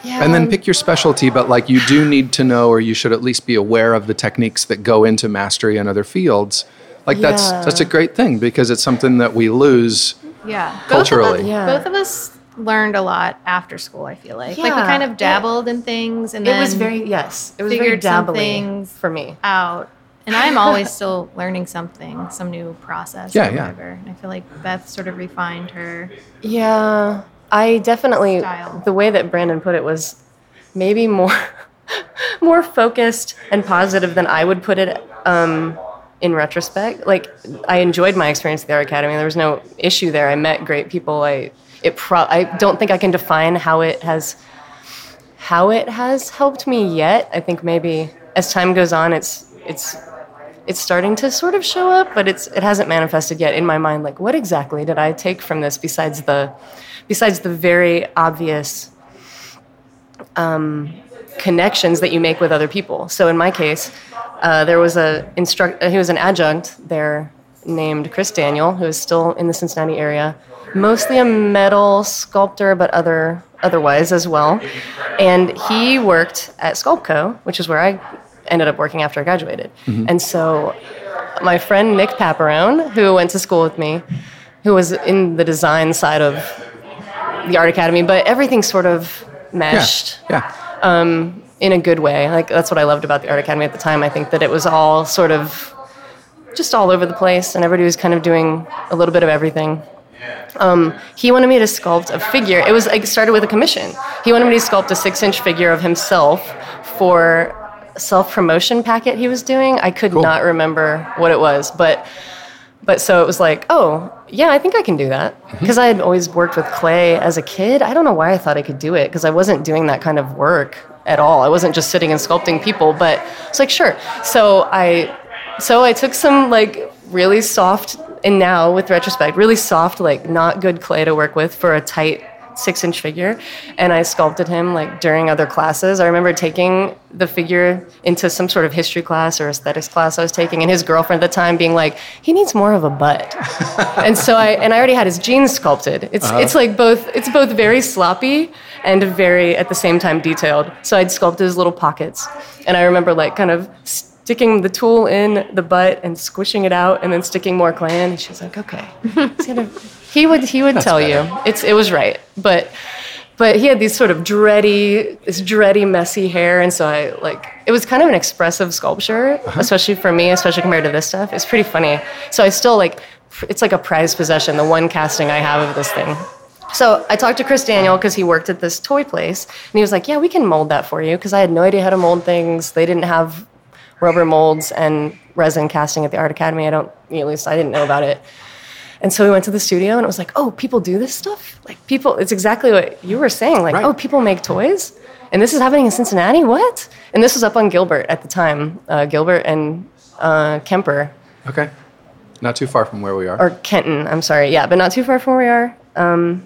A: And then pick your specialty, but like you do need to know, or you should at least be aware of the techniques that go into mastery in other fields. Like that's
C: Yeah.
A: that's a great thing because it's something that we lose.
B: Yeah.
A: Culturally.
B: Both of, us,
C: Yeah.
B: both of us learned a lot after school, I feel like. Like we kind of dabbled in things and
C: it
B: then
C: was very yes. It was very
B: figured some
C: dabbly for me.
B: out. And I'm always still learning something, some new process
A: Yeah,
B: or
A: yeah.
B: whatever. And I feel like Beth sort of refined her.
C: Yeah, I definitely
B: Style.
C: the way that Brandon put it was maybe more more focused and positive than I would put it um, in retrospect. Like I enjoyed my experience at the Art Academy. There was no issue there. I met great people. I it pro- I don't think I can define how it has how it has helped me yet. I think maybe as time goes on, it's it's it's starting to sort of show up, but it's it hasn't manifested yet in my mind. Like, what exactly did I take from this besides the besides the very obvious um, connections that you make with other people? So in my case, uh, there was a instruct. Uh, he was an adjunct there named Chris Daniel, who is still in the Cincinnati area, mostly a metal sculptor, but other otherwise as well. And he worked at Sculpco, which is where I ended up working after I graduated. And so my friend Nick Paparone, who went to school with me, who was in the design side of the art academy, but everything sort of meshed
A: Yeah.
C: in a good way. Like that's what I loved about the art academy at the time. I think that it was all sort of just all over the place, and everybody was kind of doing a little bit of everything. Um, he wanted me to sculpt a figure. It was like started with a commission. He wanted me to sculpt a six-inch figure of himself for a self-promotion packet he was doing. I could
A: Cool.
C: not remember what it was, but but so it was like, oh, yeah, I think I can do that. Mm-hmm. Because I had always worked with clay as a kid. I don't know why I thought I could do it, because I wasn't doing that kind of work at all. I wasn't just sitting and sculpting people, but it's like, sure. So I so I took some like really soft and now with retrospect, really soft, like not good clay to work with for a tight six inch figure. And I sculpted him like during other classes. I remember taking the figure into some sort of history class or aesthetics class I was taking, and his girlfriend at the time being like, he needs more of a butt. and so I and I already had his jeans sculpted. It's uh-huh. it's like both it's both very sloppy and very at the same time detailed. So I'd sculpted his little pockets. And I remember like kind of sticking the tool in the butt and squishing it out and then sticking more clay in. And she was like, okay. He's gonna- he would he would tell you. It's it was right. But but he had these sort of dready, this dready, messy hair, and so I like it was kind of an expressive sculpture, uh-huh. especially for me, especially compared to this stuff. It's pretty funny. So I still like it's like a prized possession, the one casting I have of this thing. So I talked to Chris Daniel because he worked at this toy place, and he was like, "Yeah, we can mold that for you." Because I had no idea how to mold things. They didn't have rubber molds and resin casting at the art academy. I don't, at least I didn't know about it. And so we went to the studio, and it was like, "Oh, people do this stuff. Like people, it's exactly what you were saying. Like,
A: Right.
C: oh, people make toys, and this is happening in Cincinnati. What?" And this was up on Gilbert at the time, uh, Gilbert and uh, Kemper
A: Okay. Not too far from where we are.
C: or Kenton. I'm sorry. Yeah, but not too far from where we are. Um,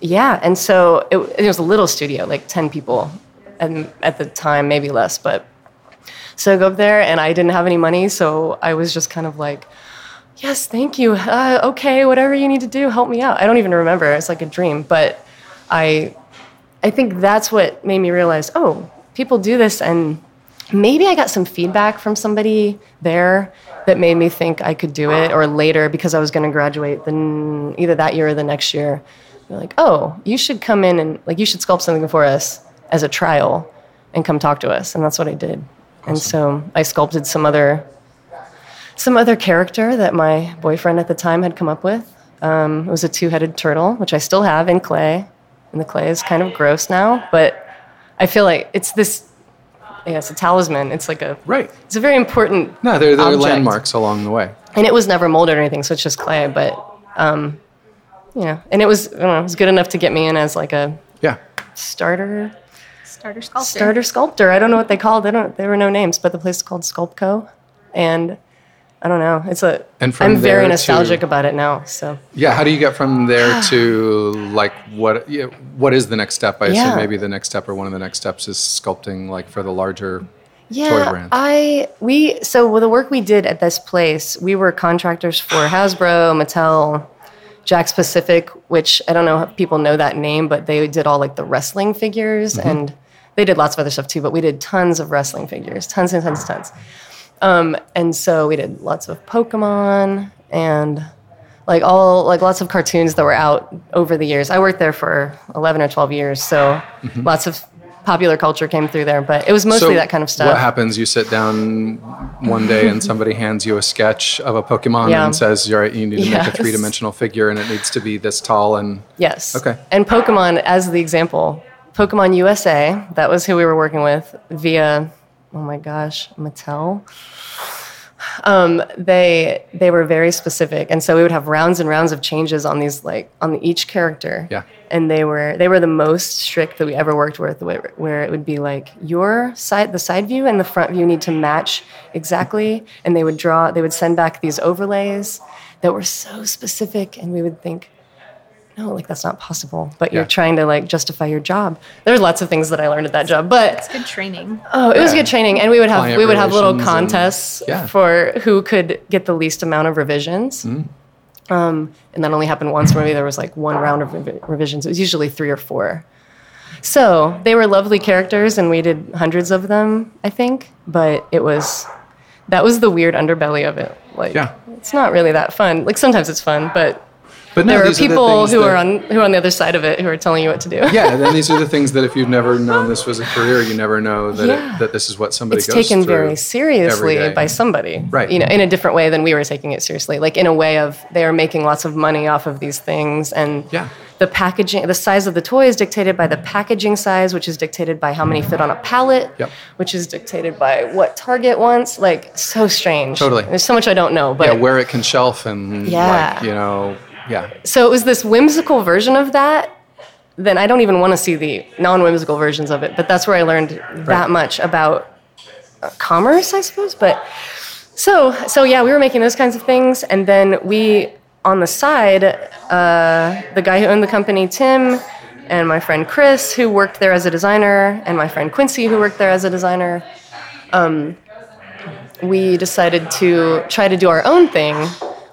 C: yeah, and so it, it was a little studio, like ten people, and at the time maybe less. But so I go up there, and I didn't have any money, so I was just kind of like, "Yes, thank you. Uh, okay, whatever you need to do, help me out." I don't even remember. It's like a dream, but I, I think that's what made me realize, oh, people do this, and maybe I got some feedback from somebody there that made me think I could do it, or later because I was going to graduate then either that year or the next year. They're like, oh, you should come in and like you should sculpt something for us as a trial, and come talk to us, and that's what I did. And so I sculpted some other some other character that my boyfriend at the time had come up with. Um, it was a two-headed turtle, which I still have in clay, and the clay is kind of gross now, but I feel like it's this. yes, a talisman. It's like a
A: Right.
C: It's a very important.
A: No, they're, they're landmarks along the way.
C: and it was never molded or anything, so it's just clay. But um, yeah, and it was I don't know, it was good enough to get me in as like a
A: Yeah.
C: starter
B: Starter sculptor.
C: starter sculptor. I don't know what they called. They don't. There were no names, but the place is called Sculpco, and I don't know. It's a.
A: And from
C: I'm very nostalgic
A: to-
C: about it now. So
A: Yeah. How do you get from there to like what? Yeah, what is the next step? I
C: Yeah.
A: assume maybe the next step or one of the next steps is sculpting like for the larger.
C: yeah,
A: brand.
C: I we so with the work we did at this place, we were contractors for Hasbro, Mattel, Jakks Pacific, which I don't know if people know that name, but they did all like the wrestling figures mm-hmm. and they did lots of other stuff too. But we did tons of wrestling figures, tons and tons and tons. Um, and so we did lots of Pokemon and like all like lots of cartoons that were out over the years. I worked there for 11 or 12 years, so lots of popular culture came through there, but it was mostly
A: So
C: that kind of stuff.
A: What happens? You sit down one day and somebody hands you a sketch of a Pokemon
C: Yeah.
A: and says, "All right, you need to make a three-dimensional figure and it needs to be this tall." And
C: Yes.
A: Okay.
C: And Pokemon as the example. Pokemon USA, that was who we were working with via oh my gosh, Mattel. Um, they they were very specific, and so we would have rounds and rounds of changes on these like on each character.
A: Yeah.
C: And they were they were the most strict that we ever worked with, where, where it would be like your side the side view and the front view need to match exactly, and they would draw they would send back these overlays that were so specific, and we would think, no, like that's not possible. But you're trying to like justify your job. There's lots of things that I learned at that job, but
B: It's good training.
C: Oh, it was good training, and we would have
A: Client
C: we would have little
A: relations and-
C: contests
A: yeah.
C: for who could get the least amount of revisions.
A: Mm-hmm.
C: Um, and that only happened once. Maybe there was like one round of revi- revisions. It was usually three or four. So they were lovely characters, and we did hundreds of them, I think. But it was that was the weird underbelly of it. Like,
A: Yeah.
C: it's not really that fun. Like sometimes it's fun, but
A: But no,
C: there are
A: these the
C: people who
A: that-
C: are on who are on the other side of it who are telling you what to do.
A: yeah, then these are the things that if you've never known this was a career, you never know that
C: Yeah.
A: it, that this is what somebody
C: it's
A: goes
C: taken very seriously by somebody
A: Right.
C: you know in a different way than we were taking it seriously like in a way of they are making lots of money off of these things and
A: Yeah.
C: the packaging the size of the toy is dictated by the packaging size which is dictated by how many fit on a pallet
A: Yep.
C: which is dictated by what target wants like so strange
A: Totally.
C: there's so much i don't know but
A: yeah, where it can shelf and
C: Yeah.
A: like, you know, yeah.
C: so it was this whimsical version of that then i don't even want to see the non-whimsical versions of it but that's where i learned that much about uh, commerce i suppose but so so yeah we were making those kinds of things and then we on the side uh, the guy who owned the company tim and my friend chris who worked there as a designer and my friend quincy who worked there as a designer um, we decided to try to do our own thing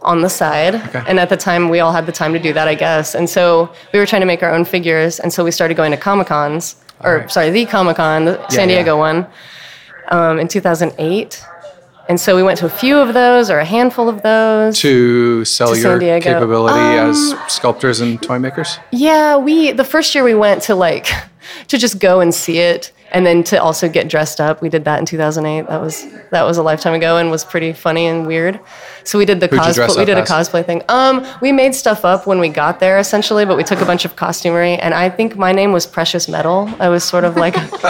C: on the side. And at the time, we all had the time to do that, I guess. And so we were trying to make our own figures. And so we started going to Comic Cons, or
A: right.
C: sorry, the Comic Con, the San
A: yeah.
C: Diego one, um, in 2008. And so we went to a few of those, or a handful of those.
A: To sell
C: To San
A: your capability
C: Um,
A: as sculptors and toy makers.
C: Yeah, we the first year we went to like to just go and see it and then to also get dressed up. We did that in 2008. That was that was a lifetime ago and was pretty funny and weird. So we did the
A: Who'd
C: cosplay. We did a
A: as?
C: cosplay thing. Um, we made stuff up when we got there essentially, but we took a bunch of costumery and I think my name was Precious Metal. I was sort of like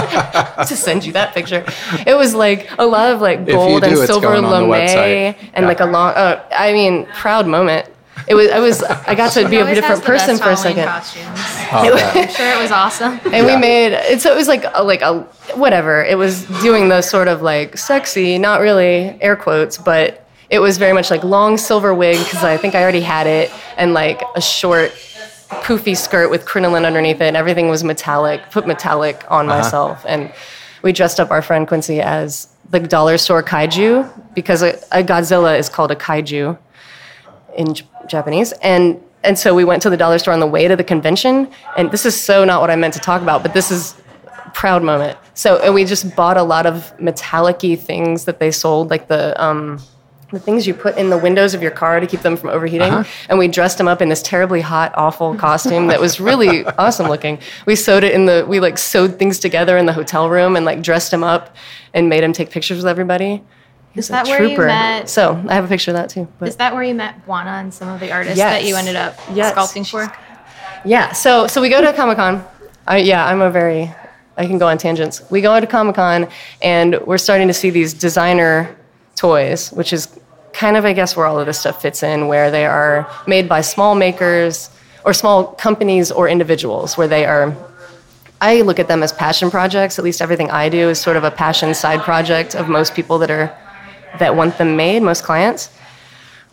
C: to send you that picture. It was like a lot of like gold
A: do,
C: and silver
A: going on the
C: lame and
A: Yeah.
C: like a long. Uh, I mean, proud moment. It was. I was. I got to be a different
B: has the best
C: person for a second.
B: Costumes.
A: Oh.
B: I'm sure it was awesome.
C: and
A: Yeah.
C: we made it so it was like a, like a whatever it was doing the sort of like sexy not really air quotes but it was very much like long silver wig because i think i already had it and like a short poofy skirt with crinoline underneath it and everything was metallic put metallic on
A: Uh-huh.
C: myself and we dressed up our friend quincy as the dollar store kaiju because a, a godzilla is called a kaiju in J- Japanese. And and so we went to the dollar store on the way to the convention. And this is so not what I meant to talk about, but this is a proud moment. So and we just bought a lot of metallic-y things that they sold, like the um, the things you put in the windows of your car to keep them from overheating. And we dressed him up in this terribly hot, awful costume that was really awesome looking. We sewed it in the we like sewed things together in the hotel room and like dressed him up and made him take pictures with everybody.
B: Is that where you met?
C: So I have a picture of that too. But.
B: Is that where you met Bwana and some of the artists
C: Yes.
B: that you ended up
C: Yes.
B: sculpting for?
C: Yeah. So so we go to Comic Con. I yeah, I'm a very I can go on tangents. We go to Comic Con and we're starting to see these designer toys, which is kind of I guess where all of this stuff fits in, where they are made by small makers or small companies or individuals, where they are. I look at them as passion projects. At least everything I do is sort of a passion side project of most people that are that want them made. Most clients.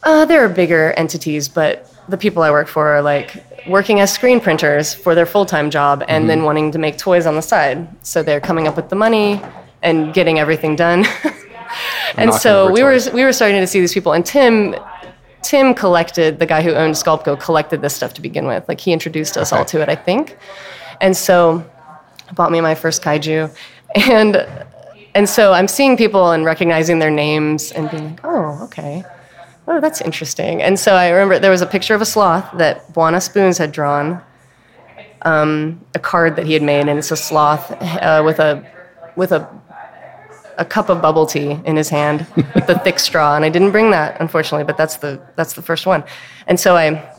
C: Uh, there are bigger entities, but the people I work for are like working as screen printers for their full time job and then wanting to make toys on the side. So they're coming up with the money and getting everything done. and so we were we were starting to see these people. And Tim Tim collected the guy who owned Sculpco collected this stuff to begin with. Like he introduced us all to it, I think. And so bought me my first kaiju and and so I'm seeing people and recognizing their names and being like, oh, okay. Oh, that's interesting. And so I remember there was a picture of a sloth that Bwana Spoons had drawn, um, a card that he had made, and it's a sloth uh, with a with a a cup of bubble tea in his hand with the thick straw. And I didn't bring that, unfortunately, but that's the that's the first one. And so I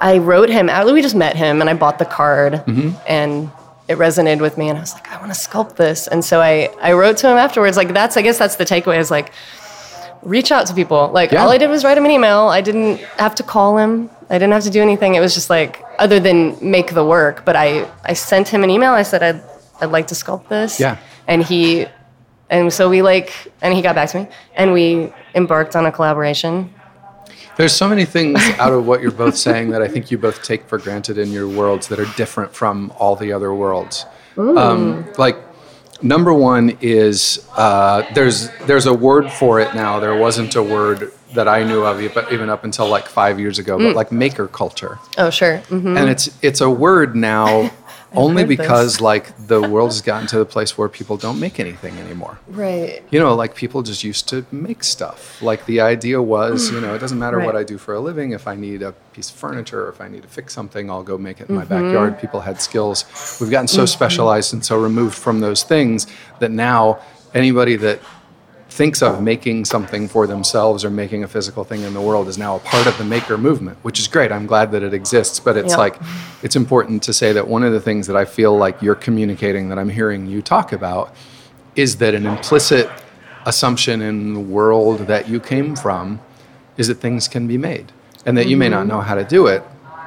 C: I wrote him. We just met him, and I bought the card, and it resonated with me. And I was like, I want to sculpt this. And so I I wrote to him afterwards. Like that's I guess that's the takeaway is like reach out to people. Like
A: Yeah.
C: all I did was write him an email. I didn't have to call him. I didn't have to do anything. It was just like other than make the work. But I I sent him an email. I said I'd I'd like to sculpt this.
A: Yeah.
C: And he and so we like and he got back to me and we embarked on a collaboration.
A: There's so many things out of what you're both saying that I think you both take for granted in your worlds that are different from all the other worlds. Um, like number one is uh, there's there's a word for it now. There wasn't a word that I knew of, but even up until like five years ago. But like maker culture,
C: Oh, sure. hmm
A: and it's it's a word now only
C: heard this.
A: because like the world has gotten to the place where people don't make anything anymore.
C: Right.
A: You know, like people just used to make stuff. Like the idea was, you know, it doesn't matter what I do for a living. If I need a piece of furniture or if I need to fix something, I'll go make it in my
C: Mm-hmm.
A: backyard. People had skills. We've gotten so specialized and so removed from those things that now anybody that thinks of making something for themselves or making a physical thing in the world is now a part of the maker movement, which is great. I'm glad that it exists, but it's
C: Yep.
A: like it's important to say that one of the things that I feel like you're communicating that I'm hearing you talk about is that an implicit assumption in the world that you came from is that things can be made and that you may not mm-hmm. know how to do it,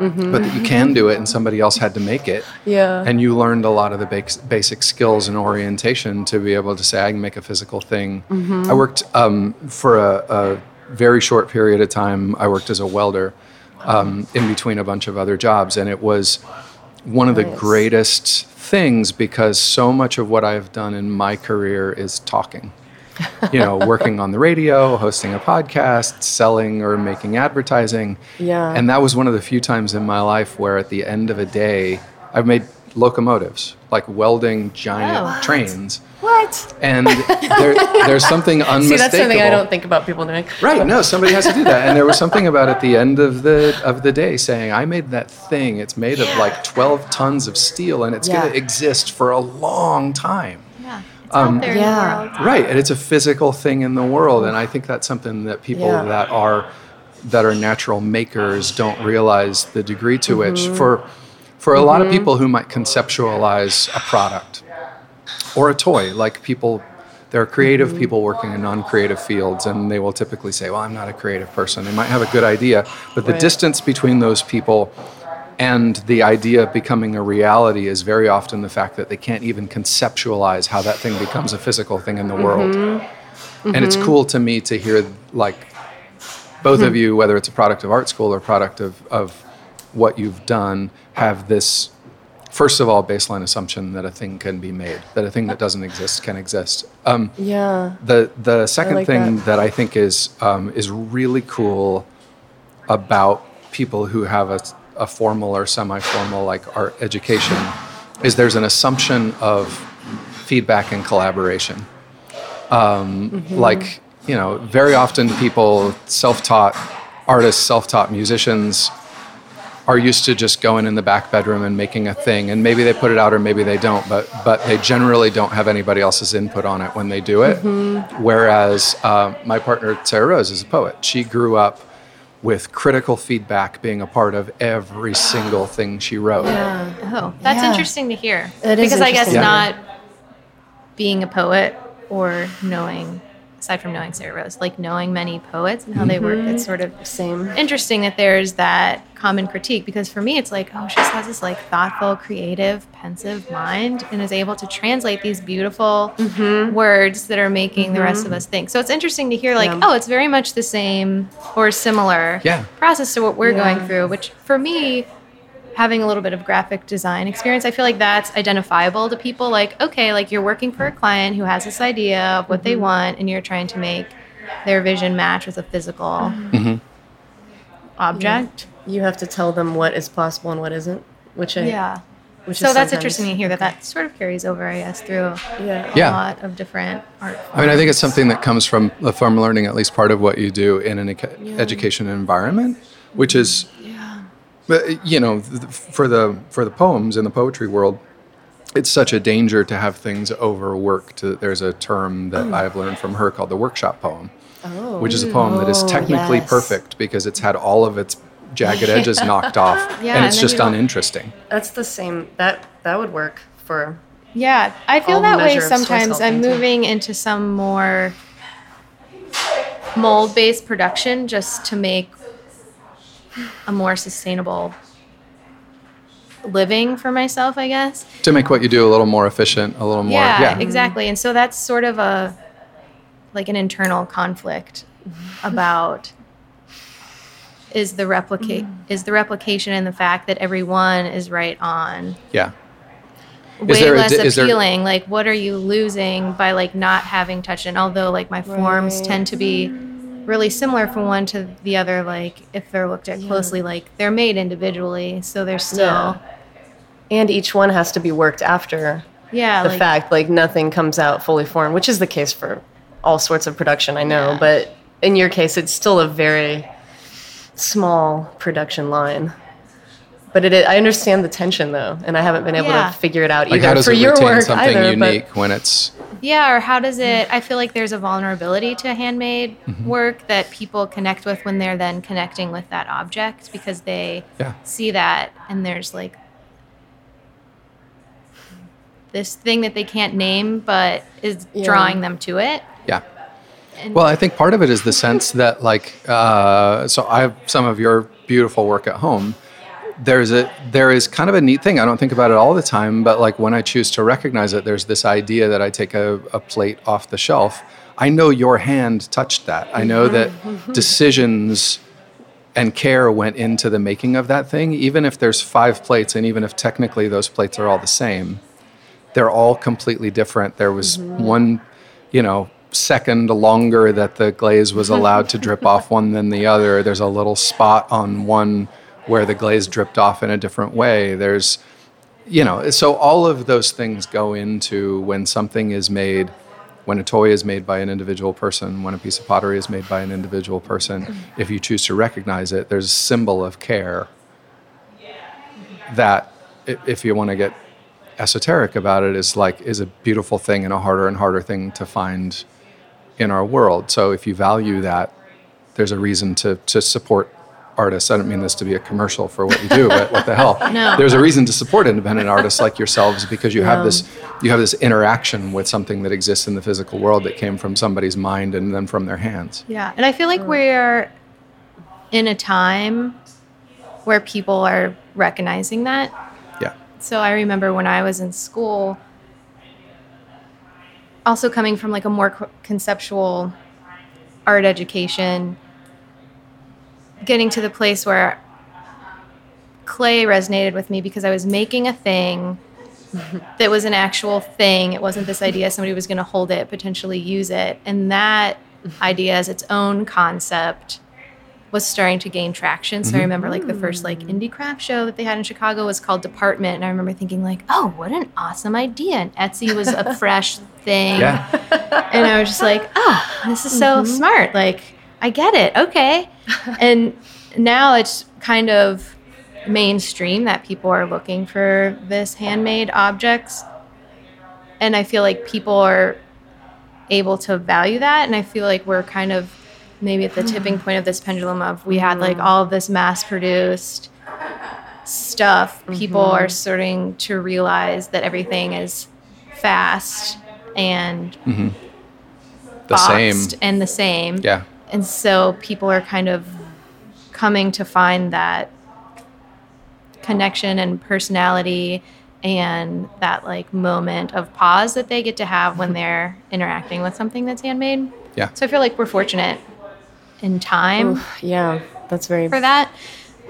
A: but that you can do it and somebody else had to make it.
C: Yeah.
A: And you learned a lot of the basic skills and orientation to be able to say, I can make a physical thing. I worked um, for a, a very short period of time, I worked as a welder um, in between a bunch of other jobs. And it was one of the
C: Nice.
A: greatest things because so much of what I've done in my career is talking. You know, working on the radio, hosting a podcast, selling or making advertising.
C: Yeah.
A: And that was one of the few times in my life where at the end of a day, I've made locomotives, like welding giant
B: Oh.
A: trains.
C: What?
A: And there, there's something unmistakable.
C: See, that's something I don't think about people doing.
A: Right. No, somebody has to do that. And there was something about at the end of the of the day saying, I made that thing. It's made of like 12 tons of steel and it's
C: Yeah.
A: going to exist for a long time.
B: Yeah. It's
A: Um,
B: out there
C: Yeah.
B: in the world.
A: Right. And it's a physical thing in the world. And I think that's something that people
C: Yeah.
A: that are that are natural makers don't realize the degree to which mm-hmm. for for a lot of mm-hmm. people who might conceptualize a product or a toy, like people there are creative mm-hmm. people working in non-creative fields and they will typically say, "Well, I'm not a creative person." They might have a good idea, but the
C: Right.
A: distance between those people and the idea of becoming a reality is very often the fact that they can't even conceptualize how that thing becomes a physical thing in the world. And it's cool to me to hear like both of you, whether it's a product of art school or product of, of what you've done, have this first of all baseline assumption that a thing can be made, that a thing that doesn't exist can exist. Um,
C: Yeah.
A: the the second
C: like
A: thing
C: that.
A: that. I think is um, is really cool about people who have a, a formal or semi-formal like art education is there's an assumption of feedback and collaboration. Um,
C: Mm-hmm.
A: Like you know, very often people self-taught artists, self-taught musicians are used to just going in the back bedroom and making a thing and maybe they put it out or maybe they don't but but they generally don't have anybody else's input on it when they do it whereas uh, my partner sarah rose is a poet she grew up with critical feedback being a part of every single thing she wrote Yeah.
B: Oh, that's
C: Yeah.
B: interesting to hear.
C: It is
B: because I guess
C: interesting.
B: not being a poet or knowing, aside from knowing Sarah Rose, like knowing many poets and how they work, it's mm-hmm. sort of
C: Same.
B: interesting that there's that common critique because for me it's like oh she just has this like thoughtful creative pensive mind and is able to translate these beautiful mm-hmm. words that are making the rest of mm-hmm. us think so it's interesting to hear like
C: Yeah.
B: oh it's very much the same or similar
A: Yeah.
B: process to what we're
C: Yeah.
B: going through which for me having a little bit of graphic design experience i feel like that's identifiable to people like okay like you're working for a client who has this idea of what they mm-hmm. want and you're trying to make their vision match with a physical mm-hmm. Mm-hmm. object.
C: You have to tell them what is possible and what isn't, which I
B: yeah.
C: Which
B: so
C: is
B: that's interesting to hear that that sort of carries over i guess through
C: Yeah.
B: a
A: Yeah.
B: lot of different art
A: I mean, I think it's something that comes from the farm learning, at least part of what you do in an eca- education environment, which is, but, you know, for the for the poems in the poetry world, it's such a danger to have things overworked. Uh, there's a term that mm. I've learned from her called the workshop poem,
C: Oh.
A: which is a poem that is
C: Oh,
A: technically
C: yes.
A: perfect because it's had all of its jagged edges knocked off,
B: Yeah,
A: and
B: and
A: it's
B: then
A: just uninteresting.
C: That's the same. That that would work for.
B: Yeah, I feel
C: all
B: that way
C: measure of soy
B: sometimes. I'm
C: sculpting, too.
B: moving into some more mold based production just to make a more sustainable living for myself, I guess.
A: To make what you do a little more efficient, a little more,
B: yeah,
A: yeah,
B: exactly. And so that's sort of a like an internal conflict about is the replicate mm. is the replication and the fact that everyone is right on
A: Yeah.
B: way
A: there a
B: less
A: di- is there-
B: appealing. like, what are you losing by like not having touch? And although like my forms
C: Right.
B: tend to be really similar from one to the other, like if they're looked at closely, like they're made individually, so they're still
C: Yeah. and each one has to be worked after
B: yeah,
C: the
B: like,
C: fact like nothing comes out fully formed which is the case for all sorts of production i know
B: Yeah.
C: but in your case it's still a very small production line but it, i understand the tension though and i haven't been able
B: Yeah.
C: to figure it out
A: Like
C: either
A: how does
C: for
A: it
C: your
A: retain
C: work
A: something
C: either, but-
A: unique when it's
B: Yeah, or how does it? I feel like there's a vulnerability to handmade
A: Mm-hmm.
B: work that people connect with when they're then connecting with that object because they
A: Yeah.
B: see that and there's like this thing that they can't name but is
C: Yeah.
B: drawing them to it.
A: yeah.
B: And
A: Well, I think part of it is the sense that, like, uh, so I have some of your beautiful work at home. There's a there is kind of a neat thing. I don't think about it all the time, but like when I choose to recognize it, there's this idea that I take a, a plate off the shelf. I know your hand touched that. I know that mm-hmm. decisions and care went into the making of that thing. Even if there's five plates, and even if technically those plates are all the same, they're all completely different. There was mm-hmm. one, you know, second longer that the glaze was allowed to drip off one than the other. There's a little spot on one where the glaze dripped off in a different way. There's, you know, so all of those things go into when something is made, when a toy is made by an individual person, when a piece of pottery is made by an individual person. If you choose to recognize it, there's a symbol of care that, if you want to get esoteric about it is like is a beautiful thing and a harder and harder thing to find in our world. So if you value that, there's a reason to to support artists. I don't mean this to be a commercial for what you do, but what the hell?
B: No.
A: There's a reason to support independent artists like yourselves because you have this you have this interaction with something that exists in the physical world that came from somebody's mind and then from their hands.
B: Yeah, and I feel like we're in a time where people are recognizing that.
A: Yeah.
B: So I remember when I was in school, also coming from like a more conceptual art education, getting to the place where clay resonated with me because I was making a thing that was an actual thing. It wasn't this idea somebody was going to hold it, potentially use it. And that idea as its own concept was starting to gain traction. So I mm-hmm. remember like the first like mm. indie craft show that they had in Chicago was called Department. And I remember thinking like, oh, what an awesome idea. And Etsy was a fresh thing.
A: Yeah.
B: And I was just like, oh, this is so mm-hmm. smart. Like, I get it. Okay. and now it's kind of mainstream that people are looking for this handmade objects. And I feel like people are able to value that. And I feel like we're kind of maybe at the tipping point of this pendulum of we had like all of this mass produced stuff. People are mm-hmm. starting to realize that everything is fast and mm-hmm.
A: The same.
B: and the same.
A: Yeah.
B: And so people are kind of coming to find that connection and personality and that like moment of pause that they get to have when they're interacting with something that's handmade.
A: Yeah.
B: So I feel like we're fortunate in time
C: yeah that's very
B: for that.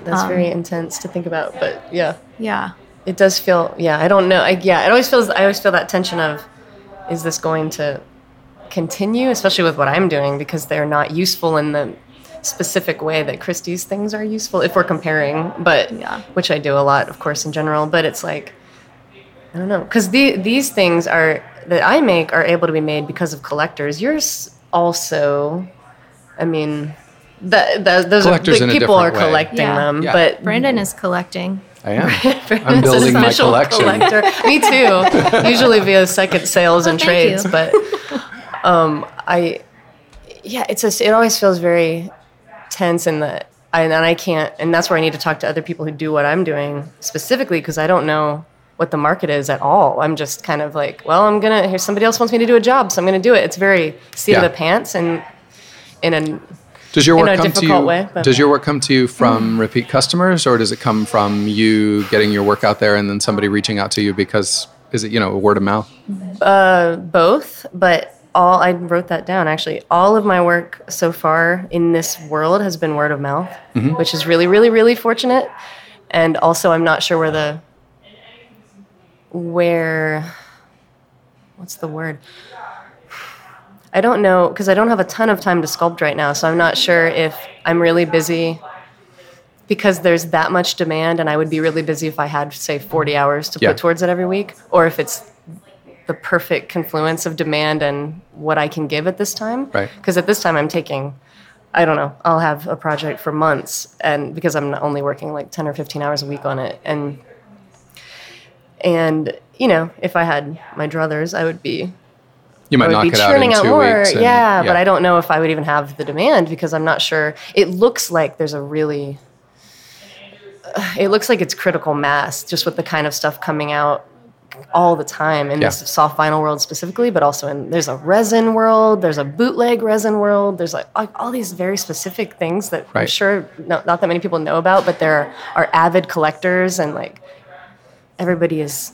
C: that's
B: um,
C: very intense to think about but yeah
B: Yeah.
C: it does feel yeah i don't know I, yeah it always feels i always feel that tension of is this going to continue especially with what i'm doing because they're not useful in the specific way that christie's things are useful if we're comparing but
B: Yeah.
C: which i do a lot of course in general but it's like i don't know because the, these things are that i make are able to be made because of collectors yours also i mean that, that those
A: Collectors
C: are
A: in a
C: like, people are
A: way.
C: collecting
B: Yeah.
C: them
A: Yeah.
C: but
B: Brandon is collecting.
A: I am. I'm
C: a
A: building my
C: special
A: collection.
C: collector. Me too. Usually via second sales and
B: Oh,
C: trades,
B: you.
C: but um, I, yeah, it's just it always feels very tense and the I, and I can't, and that's where I need to talk to other people who do what I'm doing specifically because I don't know what the market is at all. I'm just kind of like, well, I'm gonna. Here, somebody else wants me to do a job, so I'm gonna do it. It's very seat
A: Yeah.
C: of the pants and in a
A: Does your
C: in
A: work
C: a
A: come to you?
C: way,
A: does your work come to you from repeat customers, or does it come from you getting your work out there and then somebody reaching out to you because is it you know a word of mouth?
C: uh, both, but all I wrote that down actually. All of my work so far in this world has been word of mouth, mm-hmm. which is really, really, really fortunate. And also, I'm not sure where the where what's the word? I don't know because I don't have a ton of time to sculpt right now, so I'm not sure if I'm really busy because there's that much demand, and I would be really busy if I had, say, 40 hours to
A: Yeah.
C: put towards it every week, or if it's the perfect confluence of demand and what I can give at this time.
A: Right.
C: Because at this time, I'm taking, I don't know, I'll have a project for months, and because I'm only working like 10 or 15 hours a week on it, and and you know, if I had my druthers, I would be
A: You might knock
C: be
A: it out in
C: churning out
A: two
C: more.
A: weeks. and-
C: yeah, but I don't know if I would even have the demand because I'm not sure. It looks like there's a really, it looks like it's critical mass just with the kind of stuff coming out all the time in
A: Yeah.
C: this soft vinyl world specifically, but also in there's a resin world, there's a bootleg resin world, there's like all- all these very specific things that I'm sure not, not that many people know about, but there are avid collectors and like everybody is.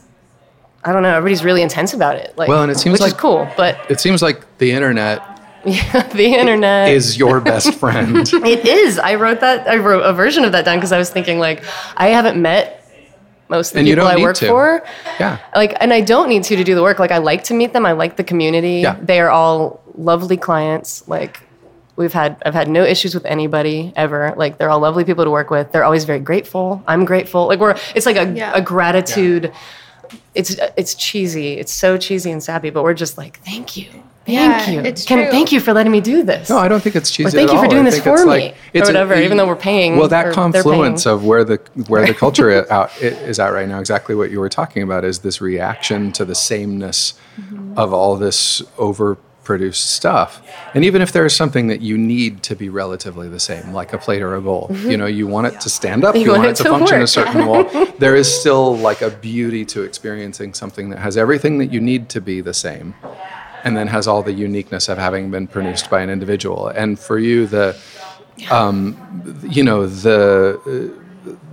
C: I don't know. Everybody's really intense about it. Like,
A: Well, and it seems like-
C: cool, but
A: It seems like the internet yeah,
C: the internet
A: is your best friend.
C: It is. I wrote that. I wrote a version of that down because I was thinking like I haven't met most of the
A: And you
C: people
A: don't
C: I
A: need
C: work
A: to.
C: for.
A: Yeah.
C: Like, and I don't need to to do the work. Like, I like to meet them. I like the community.
A: Yeah.
C: They are all lovely clients. Like, we've had I've had no issues with anybody ever. Like, they're all lovely people to work with. They're always very grateful. I'm grateful. Like, we're it's like a,
B: Yeah.
C: a gratitude. It's it's cheesy. It's so cheesy and sappy, but we're just like, thank you. Thank
B: Yeah,
C: you.
B: it's
C: Can,
B: true.
C: thank you for letting me do this.
A: No, I don't think it's cheesy.
C: Or thank
A: at
C: you for
A: all.
C: doing this for
A: it's
C: me,
A: like-
C: or
A: it's a-
C: whatever, even though we're paying,
A: Well, that confluence of where the where the culture i- out is at right now, exactly what you were talking about, is this reaction to the sameness
C: Mm-hmm.
A: of all this over overproduced stuff. And even if there is something that you need to be relatively the same, like a plate or a bowl, you know, you want it to stand up, you,
C: Mm-hmm. You
A: want,
C: want
A: it
C: it
A: to
C: to
A: function a certain way. There is still like a beauty to experiencing something that has everything that you need to be the same and then has all the uniqueness of having been produced by an individual. And for you, the um, you know the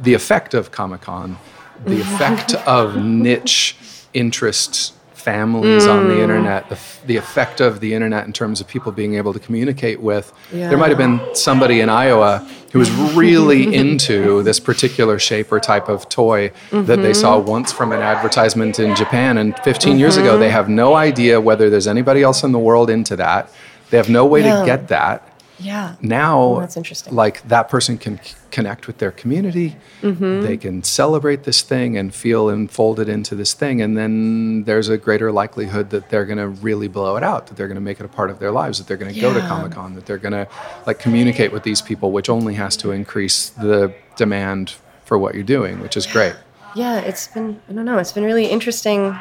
A: the effect of Comic Con, the effect of niche interest families on the mm. internet, the, the effect of the internet in terms of people being able to communicate with. There might have been somebody in Iowa who was really into this particular shape or type of toy that they saw mm-hmm. once from an advertisement in Japan, and 15 years ago they mm-hmm. have no idea whether there's anybody else in the world into that. They have no way
C: Yeah.
A: to get that
C: Yeah.
A: now
C: that's interesting.
A: like that person can c- connect with their community
C: Mm-hmm.
A: they can celebrate this thing and feel enfolded into this thing and then there's a greater likelihood that they're going to really blow it out that they're going to make it a part of their lives that they're going to go to comic-con that they're going to like communicate with these people which only has to increase the demand for what you're doing which is great
C: Yeah, it's been I don't know, it's been really interesting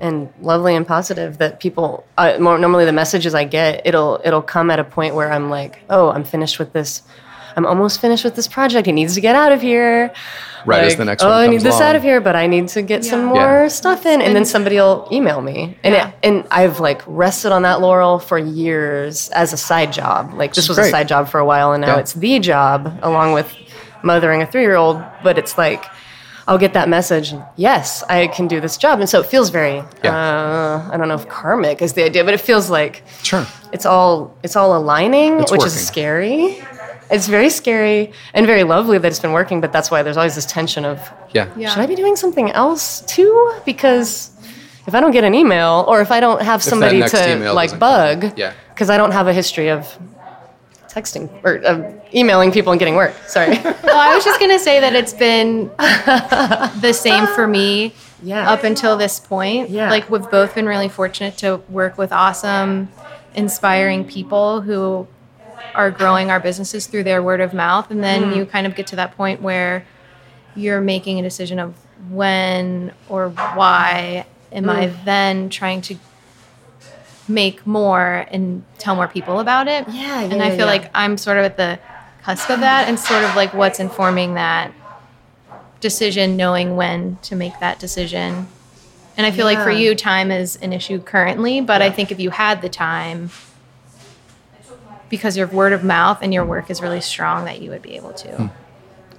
C: and lovely and positive that people uh, more, normally the messages I get it'll it'll come at a point where I'm like, "Oh, I'm finished with this. I'm almost finished with this project. It needs to get out of here."
A: Right, as the next
C: oh,
A: one
C: I need
A: comes
C: this out of here, but I need to get some more
A: Yeah.
C: stuff in, and then somebody will email me, and
B: Yeah.
C: it, and I've like rested on that laurel for years as a side job. Like this was
A: Great.
C: a side job for a while, and now
A: Yeah.
C: it's the job along with mothering a three year old. But it's like I'll get that message. Yes, I can do this job, and so it feels very.
A: Yeah.
C: Uh, I don't know if karmic is the idea, but it feels like
A: sure
C: it's all it's all aligning,
A: It's
C: which
A: working.
C: is scary. It's very scary and very lovely that it's been working, but that's why there's always this tension of
A: yeah
B: Yeah.
C: should I be doing something else too? Because if I don't get an email or if I don't have somebody to like
A: doesn't come.
C: bug,
A: Yeah.
C: because I don't have a history of texting or uh, emailing people and getting work. Sorry.
B: Well, I was just gonna say that it's been the same for me
C: Yeah.
B: up until this point.
C: Yeah.
B: Like we've both been really fortunate to work with awesome, inspiring people who are growing our businesses through their word of mouth. And then you kind of get to that point where you're making a decision of when or why am I then trying to make more and tell more people about it.
C: Yeah,
B: And I feel
C: yeah.
B: like I'm sort of at the cusp of that and sort of like what's informing that decision, knowing when to make that decision. And I feel like for you, time is an issue currently, but I think if you had the time, because your word of mouth and your work is really strong, that you would be able to.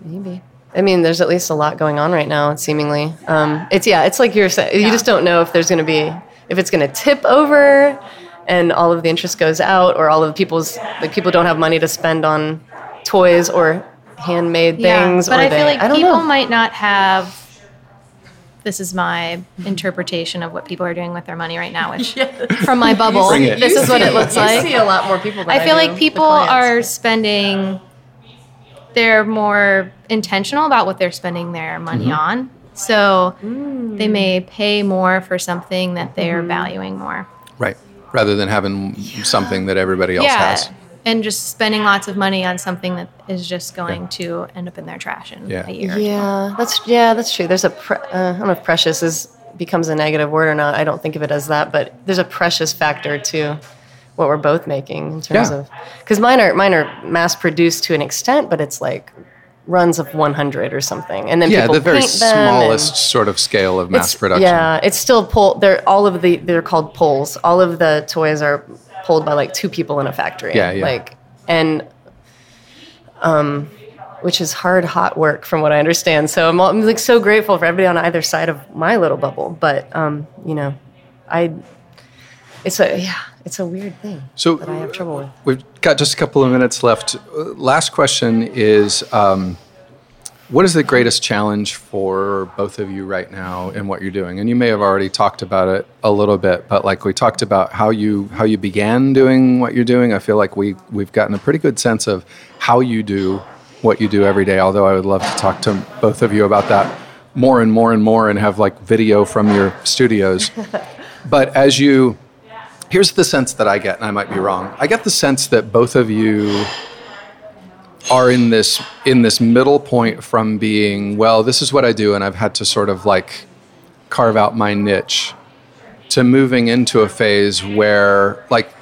C: Maybe. I mean, there's at least a lot going on right now, seemingly. Um, it's, yeah, it's like you're saying, you just don't know if there's going to be, if it's going to tip over and all of the interest goes out, or all of people's like people don't have money to spend on toys or handmade things.
B: but
C: or
B: I
C: they,
B: feel like
C: I don't
B: people
C: know.
B: might not have. This is my interpretation of what people are doing with their money right now, which from my bubble, this
C: You
B: is what it looks
C: you
B: like.
C: see a lot more people. Than
B: I feel
C: do,
B: like people are spending. They're more intentional about what they're spending their money
A: Mm-hmm.
B: on. So
C: Mm.
B: they may pay more for something that they're
C: Mm-hmm.
B: valuing more.
A: Right. Rather than having something that everybody else
B: yeah.
A: has.
B: And just spending lots of money on something that is just going to end up in their trash in
A: Yeah.
B: a year.
C: Yeah, that's yeah, that's true. There's a pre- uh, I don't know if precious is becomes a negative word or not. I don't think of it as that, but there's a precious factor to what we're both making in terms
A: Yeah.
C: of because mine are mine are mass produced to an extent, but it's like runs of 100 or something, and then
A: Yeah,
C: people
A: the very smallest sort of scale of mass production.
C: Yeah, it's still pull. They're all of the they're called pulls. All of the toys are pulled by like two people in a factory.
A: Yeah, yeah.
C: Like and um, which is hard, hot work from what I understand. So I'm, I'm like so grateful for everybody on either side of my little bubble. But um, you know, I it's a yeah, it's a weird thing
A: So
C: that I have trouble with.
A: We've got just a couple of minutes left. Last question is um, What is the greatest challenge for both of you right now in what you're doing? And you may have already talked about it a little bit, but like we talked about how you how you began doing what you're doing. I feel like we we've gotten a pretty good sense of how you do what you do every day. Although I would love to talk to both of you about that more and more and more and have like video from your studios. but as you here's the sense that I get, and I might be wrong. I get the sense that both of you are in this in this middle point from being, well, this is what I do, and I've had to sort of like carve out my niche, to moving into a phase where, like,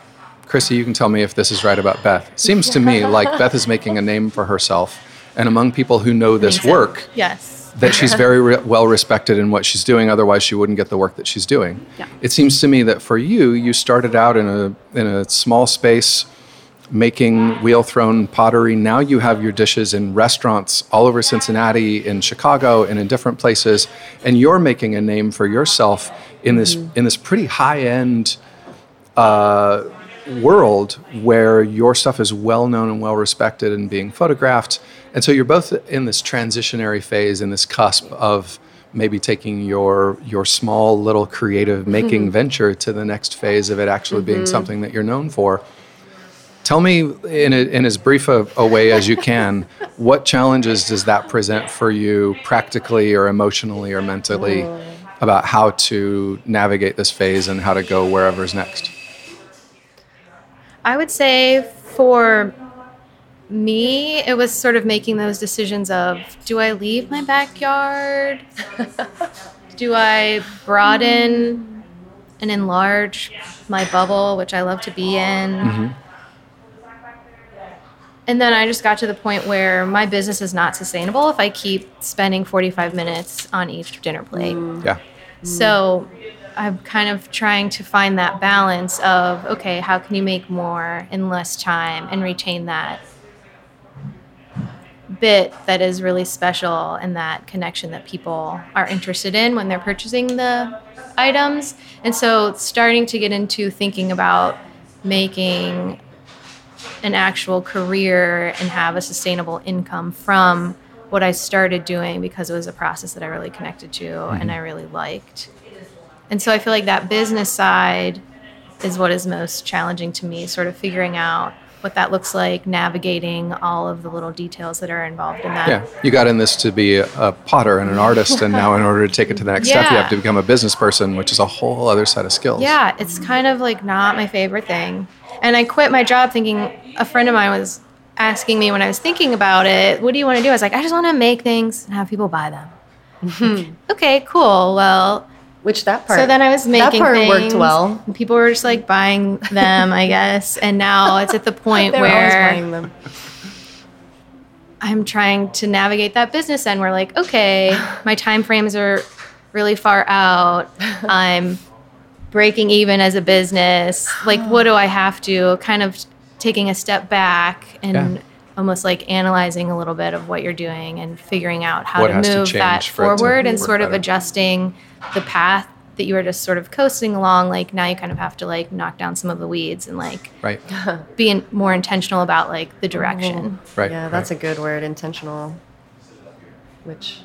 A: Chrissy, you can tell me if this is right about Beth. Seems to me like Beth is making a name for herself, and among people who know this work,
B: Yes.
A: That she's very re- well respected in what she's doing. Otherwise, she wouldn't get the work that she's doing.
B: Yeah.
A: It seems to me that for you, you started out in a in a small space, making wheel thrown pottery. Now you have your dishes in restaurants all over Cincinnati, in Chicago, and in different places, and you're making a name for yourself in this in this pretty high end Uh, world where your stuff is well known and well respected and being photographed. And so you're both in this transitionary phase, in this cusp of maybe taking your your small little creative making mm-hmm. venture to the next phase of it actually being mm-hmm. something that you're known for. Tell me in, a, in as brief a, a way as you can, what challenges does that present for you practically or emotionally or mentally oh. about how to navigate this phase and how to go wherever's next?
B: I would say for me, it was sort of making those decisions of do I leave my backyard? do I broaden and enlarge my bubble, which I love to be in? Mm-hmm. And then I just got to the point where my business is not sustainable if I keep spending 45 minutes on each dinner plate. Mm.
A: Yeah. Mm.
B: So I'm kind of trying to find that balance of okay, how can you make more in less time and retain that bit that is really special and that connection that people are interested in when they're purchasing the items. And so starting to get into thinking about making an actual career and have a sustainable income from what I started doing because it was a process that I really connected to and I mm-hmm. really liked. And so I feel like that business side is what is most challenging to me, sort of figuring out what that looks like, navigating all of the little details that are involved in that.
A: Yeah, you got in this to be a, a potter and an artist, and now in order to take it to the next step, you have to become a business person, which is a whole other set of skills.
B: Yeah, it's kind of like not my favorite thing. And I quit my job thinking a friend of mine was asking me when I was thinking about it, what do you want to do? I was like, I just want to make things and have people buy them. Hmm, okay, cool. Well,
C: Which that part.
B: so then I was making
C: that part
B: things,
C: worked well.
B: people were just like buying them, I guess. And now it's at the point
C: They were always
B: where
C: buying them.
B: I'm trying to navigate that business end. We're like, okay, my time frames are really far out. I'm breaking even as a business. Like, what do I have to? Kind of taking a step back and
A: Yeah.
B: almost like analyzing a little bit of what you're doing and figuring out how
A: What
B: to
A: has to
B: move that
A: change for it to
B: forward and sort of
A: better.
B: adjusting the path that you were just sort of coasting along, like now you kind of have to like knock down some of the weeds and like
A: Right.
B: be in, more intentional about like the direction.
A: Right.
C: Yeah, that's
A: right.
C: a good word, intentional. Which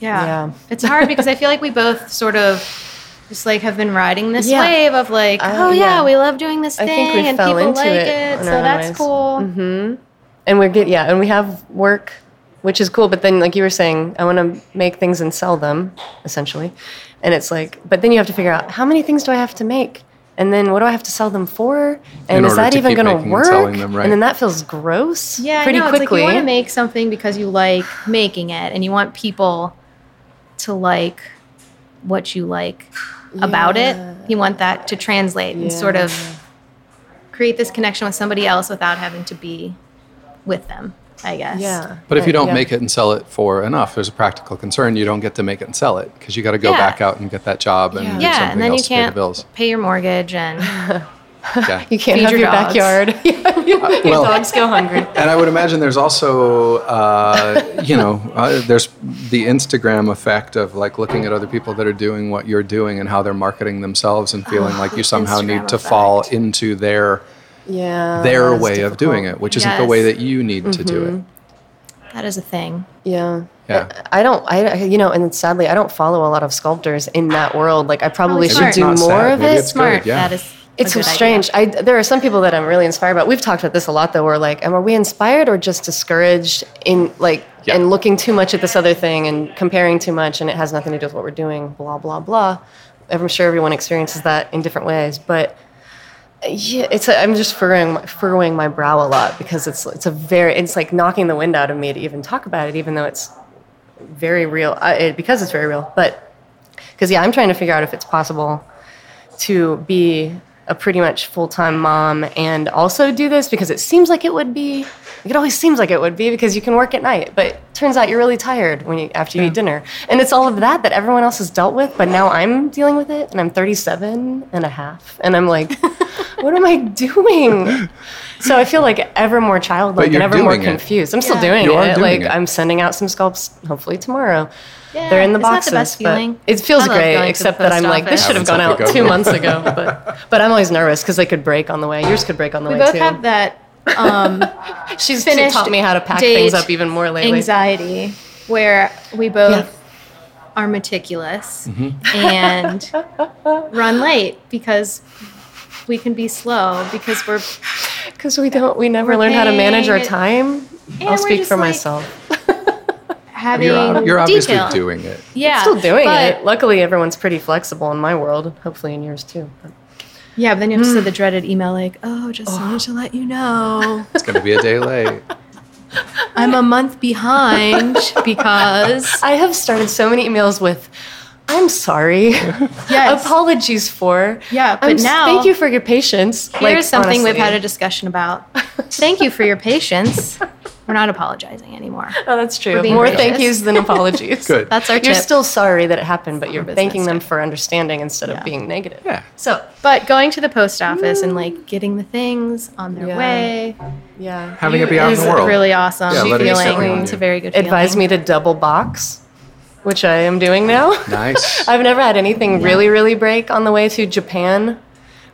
B: Yeah.
C: Yeah.
B: It's hard because I feel like we both sort of just like have been riding this
C: Yeah.
B: wave of like,
C: Uh,
B: oh yeah,
C: yeah.
B: we love doing this
C: I
B: thing
C: think we
B: and
C: fell
B: people
C: into
B: like
C: it
B: it, so that's
C: ways.
B: cool.
C: hmm And we're good, yeah, and we have work, which is cool. But then, like you were saying, I want to make things and sell them, essentially. And it's like, but then you have to figure out how many things do I have to make, and then what do I have to sell them for, and is
A: order
C: that
A: to
C: even
A: keep
C: going to
A: making and
C: work?
A: selling them, right.
C: And then that feels gross.
B: Yeah,
C: pretty
B: I know.
C: quickly.
B: It's like you want to make something because you like making it, and you want people to like what you like about it. You want that to translate and sort of create this connection with somebody else without having to be with them. I guess.
C: yeah.
A: But if you don't
C: Yeah.
A: make it and sell it for enough, there's a practical concern. You don't get to make it and sell it because you got to go
B: Yeah.
A: back out and get that job and
C: Yeah.
A: do
B: Yeah,
A: something
B: and then you
A: else to pay the
B: can't
A: bills.
B: pay your mortgage and
A: Yeah.
C: You can't
B: Feed
C: have
B: your
C: your, backyard. your
A: well-
C: dogs go hungry.
A: And I would imagine there's also, uh, you know, uh, there's the Instagram effect of like looking at other people that are doing what you're doing and how they're marketing themselves and feeling like you somehow
B: Instagram
A: need to fall into their
C: Yeah.
A: their
C: that's
A: way of doing it, which isn't the way that you need to do it. Mm-hmm.
B: that is a thing.
C: Yeah.
A: Yeah.
C: I don't, I, I- you know, and sadly, I don't follow a lot of sculptors in that world. Like, I oh, probably
B: Probably
C: should do more
A: sad.
C: of
A: Maybe
C: it.
A: it's good,
B: Smart.
A: yeah.
B: That is.
C: It's
B: a
C: so
B: good
C: strange.
B: idea.
C: I, there are some people that I'm really inspired about. We've talked about this a lot, though. We're like, am, are we inspired or just discouraged in like
A: Yeah.
C: and looking too much at this other thing and comparing too much, and it has nothing to do with what we're doing. Blah blah blah. I'm sure everyone experiences that in different ways, but yeah, it's I'm just furrowing my- furrowing my brow a lot because it's it's a very it's like knocking the wind out of me to even talk about it, even though it's very real. I, it, because it's very real, but because yeah, I'm trying to figure out if it's possible to be a pretty much full time mom and also do this because it seems like it would be. It always seems like it would be because you can work at night, but turns out you're really tired when you after you eat dinner, and it's all of that that everyone else has dealt with, but now I'm dealing with it, and I'm 37 and a half, and I'm like, what am I doing? So I feel like ever more childlike and ever more
A: it.
C: confused. I'm still
B: Yeah.
C: doing
A: You
C: it.
A: doing
C: like
A: it.
C: I'm sending out some sculpts hopefully tomorrow.
B: Yeah,
C: They're in the boxes.
B: the best feeling?
C: It feels great,
B: going to the
C: except that I'm like, this should have gone out two months ago. But but I'm always nervous because they could break on the way. Yours could break on the
B: We
C: way
B: both
C: too.
B: have that um,
C: She's
B: finished
C: taught me how to pack things up even more lately.
B: anxiety, where we both are meticulous
A: Mm-hmm.
B: and run late because we can be slow because we're
C: Because we don't, we never learn how to manage our time.
B: and
C: I'll speak for
B: like
C: myself.
B: having
A: You're, ob- you're obviously
B: detail.
A: doing it.
B: Yeah,
C: Still doing
B: but-
C: it. Luckily, everyone's pretty flexible in my world. Hopefully, in yours too. But
B: Yeah, but then you have to send the mm. dreaded email like, "Oh, just wanted to let you know
A: It's going to be a day late.
B: I'm a month behind because
C: I have started so many emails with, "I'm sorry,
B: yes,
C: apologies for."
B: Yeah, but
C: I'm
B: now-
C: thank you for your patience.
B: here's
C: Like,
B: something we've had a discussion about. Thank you for your patience. We're not apologizing anymore.
C: Oh, that's true. More
B: gracious.
C: thank yous than apologies.
A: Good.
B: That's our
C: You're
B: tip.
C: still sorry that it happened, but you're thanking them for understanding instead
B: Yeah.
C: of being negative.
A: Yeah.
C: So,
B: But going to the post office and like getting the things on their
C: Yeah.
B: way
C: yeah.
A: Having
C: You
A: it be out in
B: is
A: the world.
B: really awesome
A: Yeah, letting
B: feeling. It's a very good
C: advised
B: feeling.
C: me to double box, which I am doing now.
A: Nice.
C: I've never had anything really, really break on the way to Japan,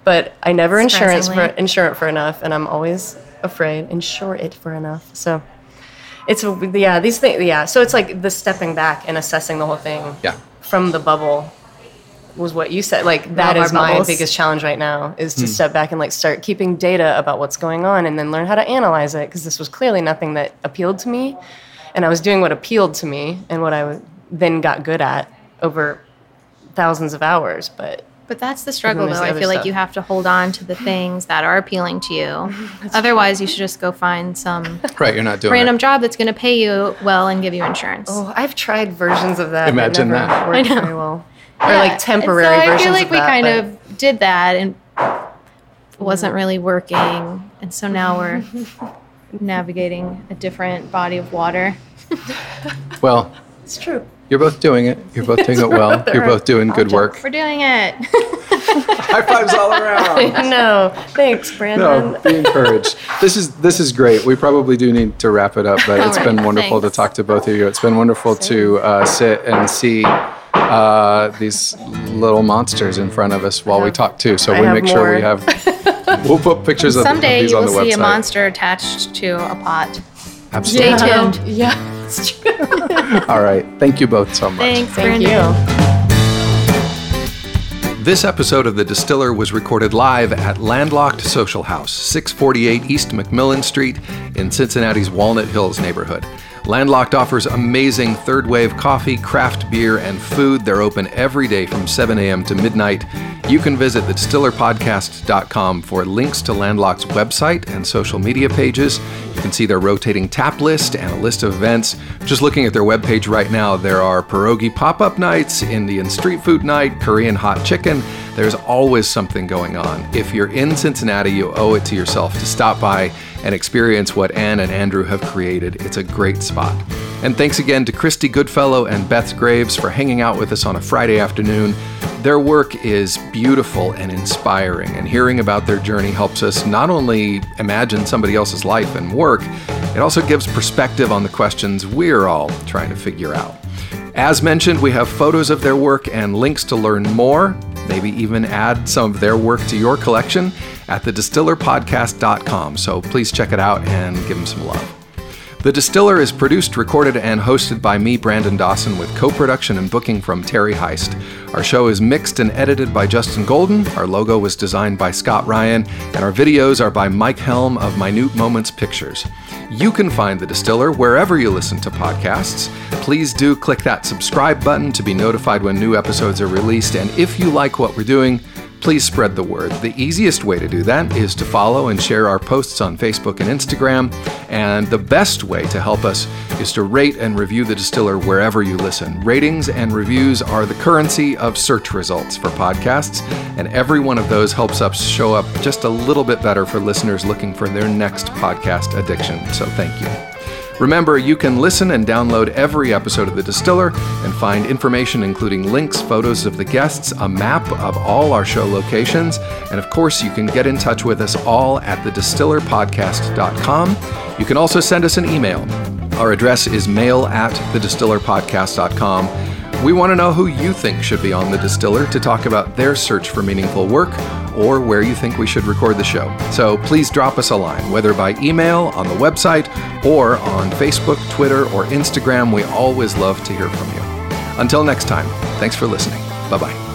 C: but I never insurance for
B: Surprisingly.
C: insure it for enough, and I'm always afraid insure it for enough. So it's a- yeah, these things yeah. So it's like the stepping back and assessing the whole thing
A: Yeah.
C: from the bubble was what you said. Like that
B: Love
C: is my
B: bubbles.
C: biggest challenge right now is
A: Hmm.
C: to step back and like start keeping data about what's going on and then learn how to analyze it because this was clearly nothing that appealed to me, and I was doing what appealed to me and what I then got good at over thousands of hours. But
B: But that's the struggle, though. I
C: other
B: feel like you have to hold on to the things that are appealing to you. Otherwise, you should just go find some
A: Right. You're not doing
B: random
A: it.
B: job that's going to pay you well and give you insurance.
C: oh, I've tried versions of that. that
A: Imagine
C: never
A: that.
C: Worked
B: I know.
C: very well. Or
B: Yeah,
C: like
B: and
C: temporary
B: so I
C: versions
B: feel like we
C: that,
B: kind
C: but-
B: of did that and it wasn't really working, and so now we're navigating a different body of water.
A: Well,
C: It's true.
A: You're both doing it. You're both doing it well. You're both doing good work.
B: We're doing it.
A: High fives all around.
C: no, thanks, Brandon.
A: No, be encouraged. This is this is great. We probably do need to wrap it up, but it's
B: All
A: been wonderful
B: thanks.
A: to talk to both of you. It's been wonderful to uh, sit and see uh, these little monsters in front of us while we talk too. So
C: I
A: we
C: have
A: make sure we have. We'll put pictures of, of
B: Someday
A: these
B: you
A: on
B: will
A: the
B: see
A: website.
B: a monster attached to a pot.
A: Absolutely.
B: Stay tuned.
C: Yeah, it's true.
A: All right. Thank you both so much.
B: Thanks,
C: Thank
B: Brandon.
C: you.
A: This episode of The Distiller was recorded live at Landlocked Social House, 648 East McMillan Street in Cincinnati's Walnut Hills neighborhood. Landlocked offers amazing third wave coffee, craft beer, and food. They're open every day from 7 a.m. to midnight. You can visit thedistillerpodcast.com for links to Landlocked's website and social media pages. You can see their rotating tap list and a list of events. Just looking at their webpage right now, there are pierogi pop up nights, Indian street food night, Korean hot chicken. There's always something going on. If you're in Cincinnati, you owe it to yourself to stop by and experience what Anne and Andrew have created. It's a great spot. And thanks again to Christie Goodfellow and Beth Graves for hanging out with us on a Friday afternoon. Their work is beautiful and inspiring, and hearing about their journey helps us not only imagine somebody else's life and work, it also gives perspective on the questions we're all trying to figure out. As mentioned, we have photos of their work and links to learn more, maybe even add some of their work to your collection at thedistillerpodcast.com. So please check it out and give them some love. The Distiller is produced, recorded, and hosted by me, Brandon Dawson, with co production and booking from Terry Heist. Our show is mixed and edited by Justin Golden. Our logo was designed by Scott Ryan, and our videos are by Mike Helm of Minute Moments Pictures. You can find The Distiller wherever you listen to podcasts. Please do click that subscribe button to be notified when new episodes are released. And if you like what we're doing, please spread the word. The easiest way to do that is to follow and share our posts on Facebook and Instagram. And the best way to help us is to rate and review The Distiller wherever you listen. Ratings and reviews are the currency of search results for podcasts, and every one of those helps us show up just a little bit better for listeners looking for their next podcast addiction. So thank you. Remember, you can listen and download every episode of The Distiller and find information including links, photos of the guests, a map of all our show locations, and of course, you can get in touch with us all at thedistillerpodcast.com. You can also send us an email. Our address is mail at thedistillerpodcast.com. We want to know who you think should be on The Distiller to talk about their search for meaningful work or where you think we should record the show. So please drop us a line, whether by email, on the website, or on Facebook, Twitter, or Instagram. We always love to hear from you. Until next time, thanks for listening. Bye bye.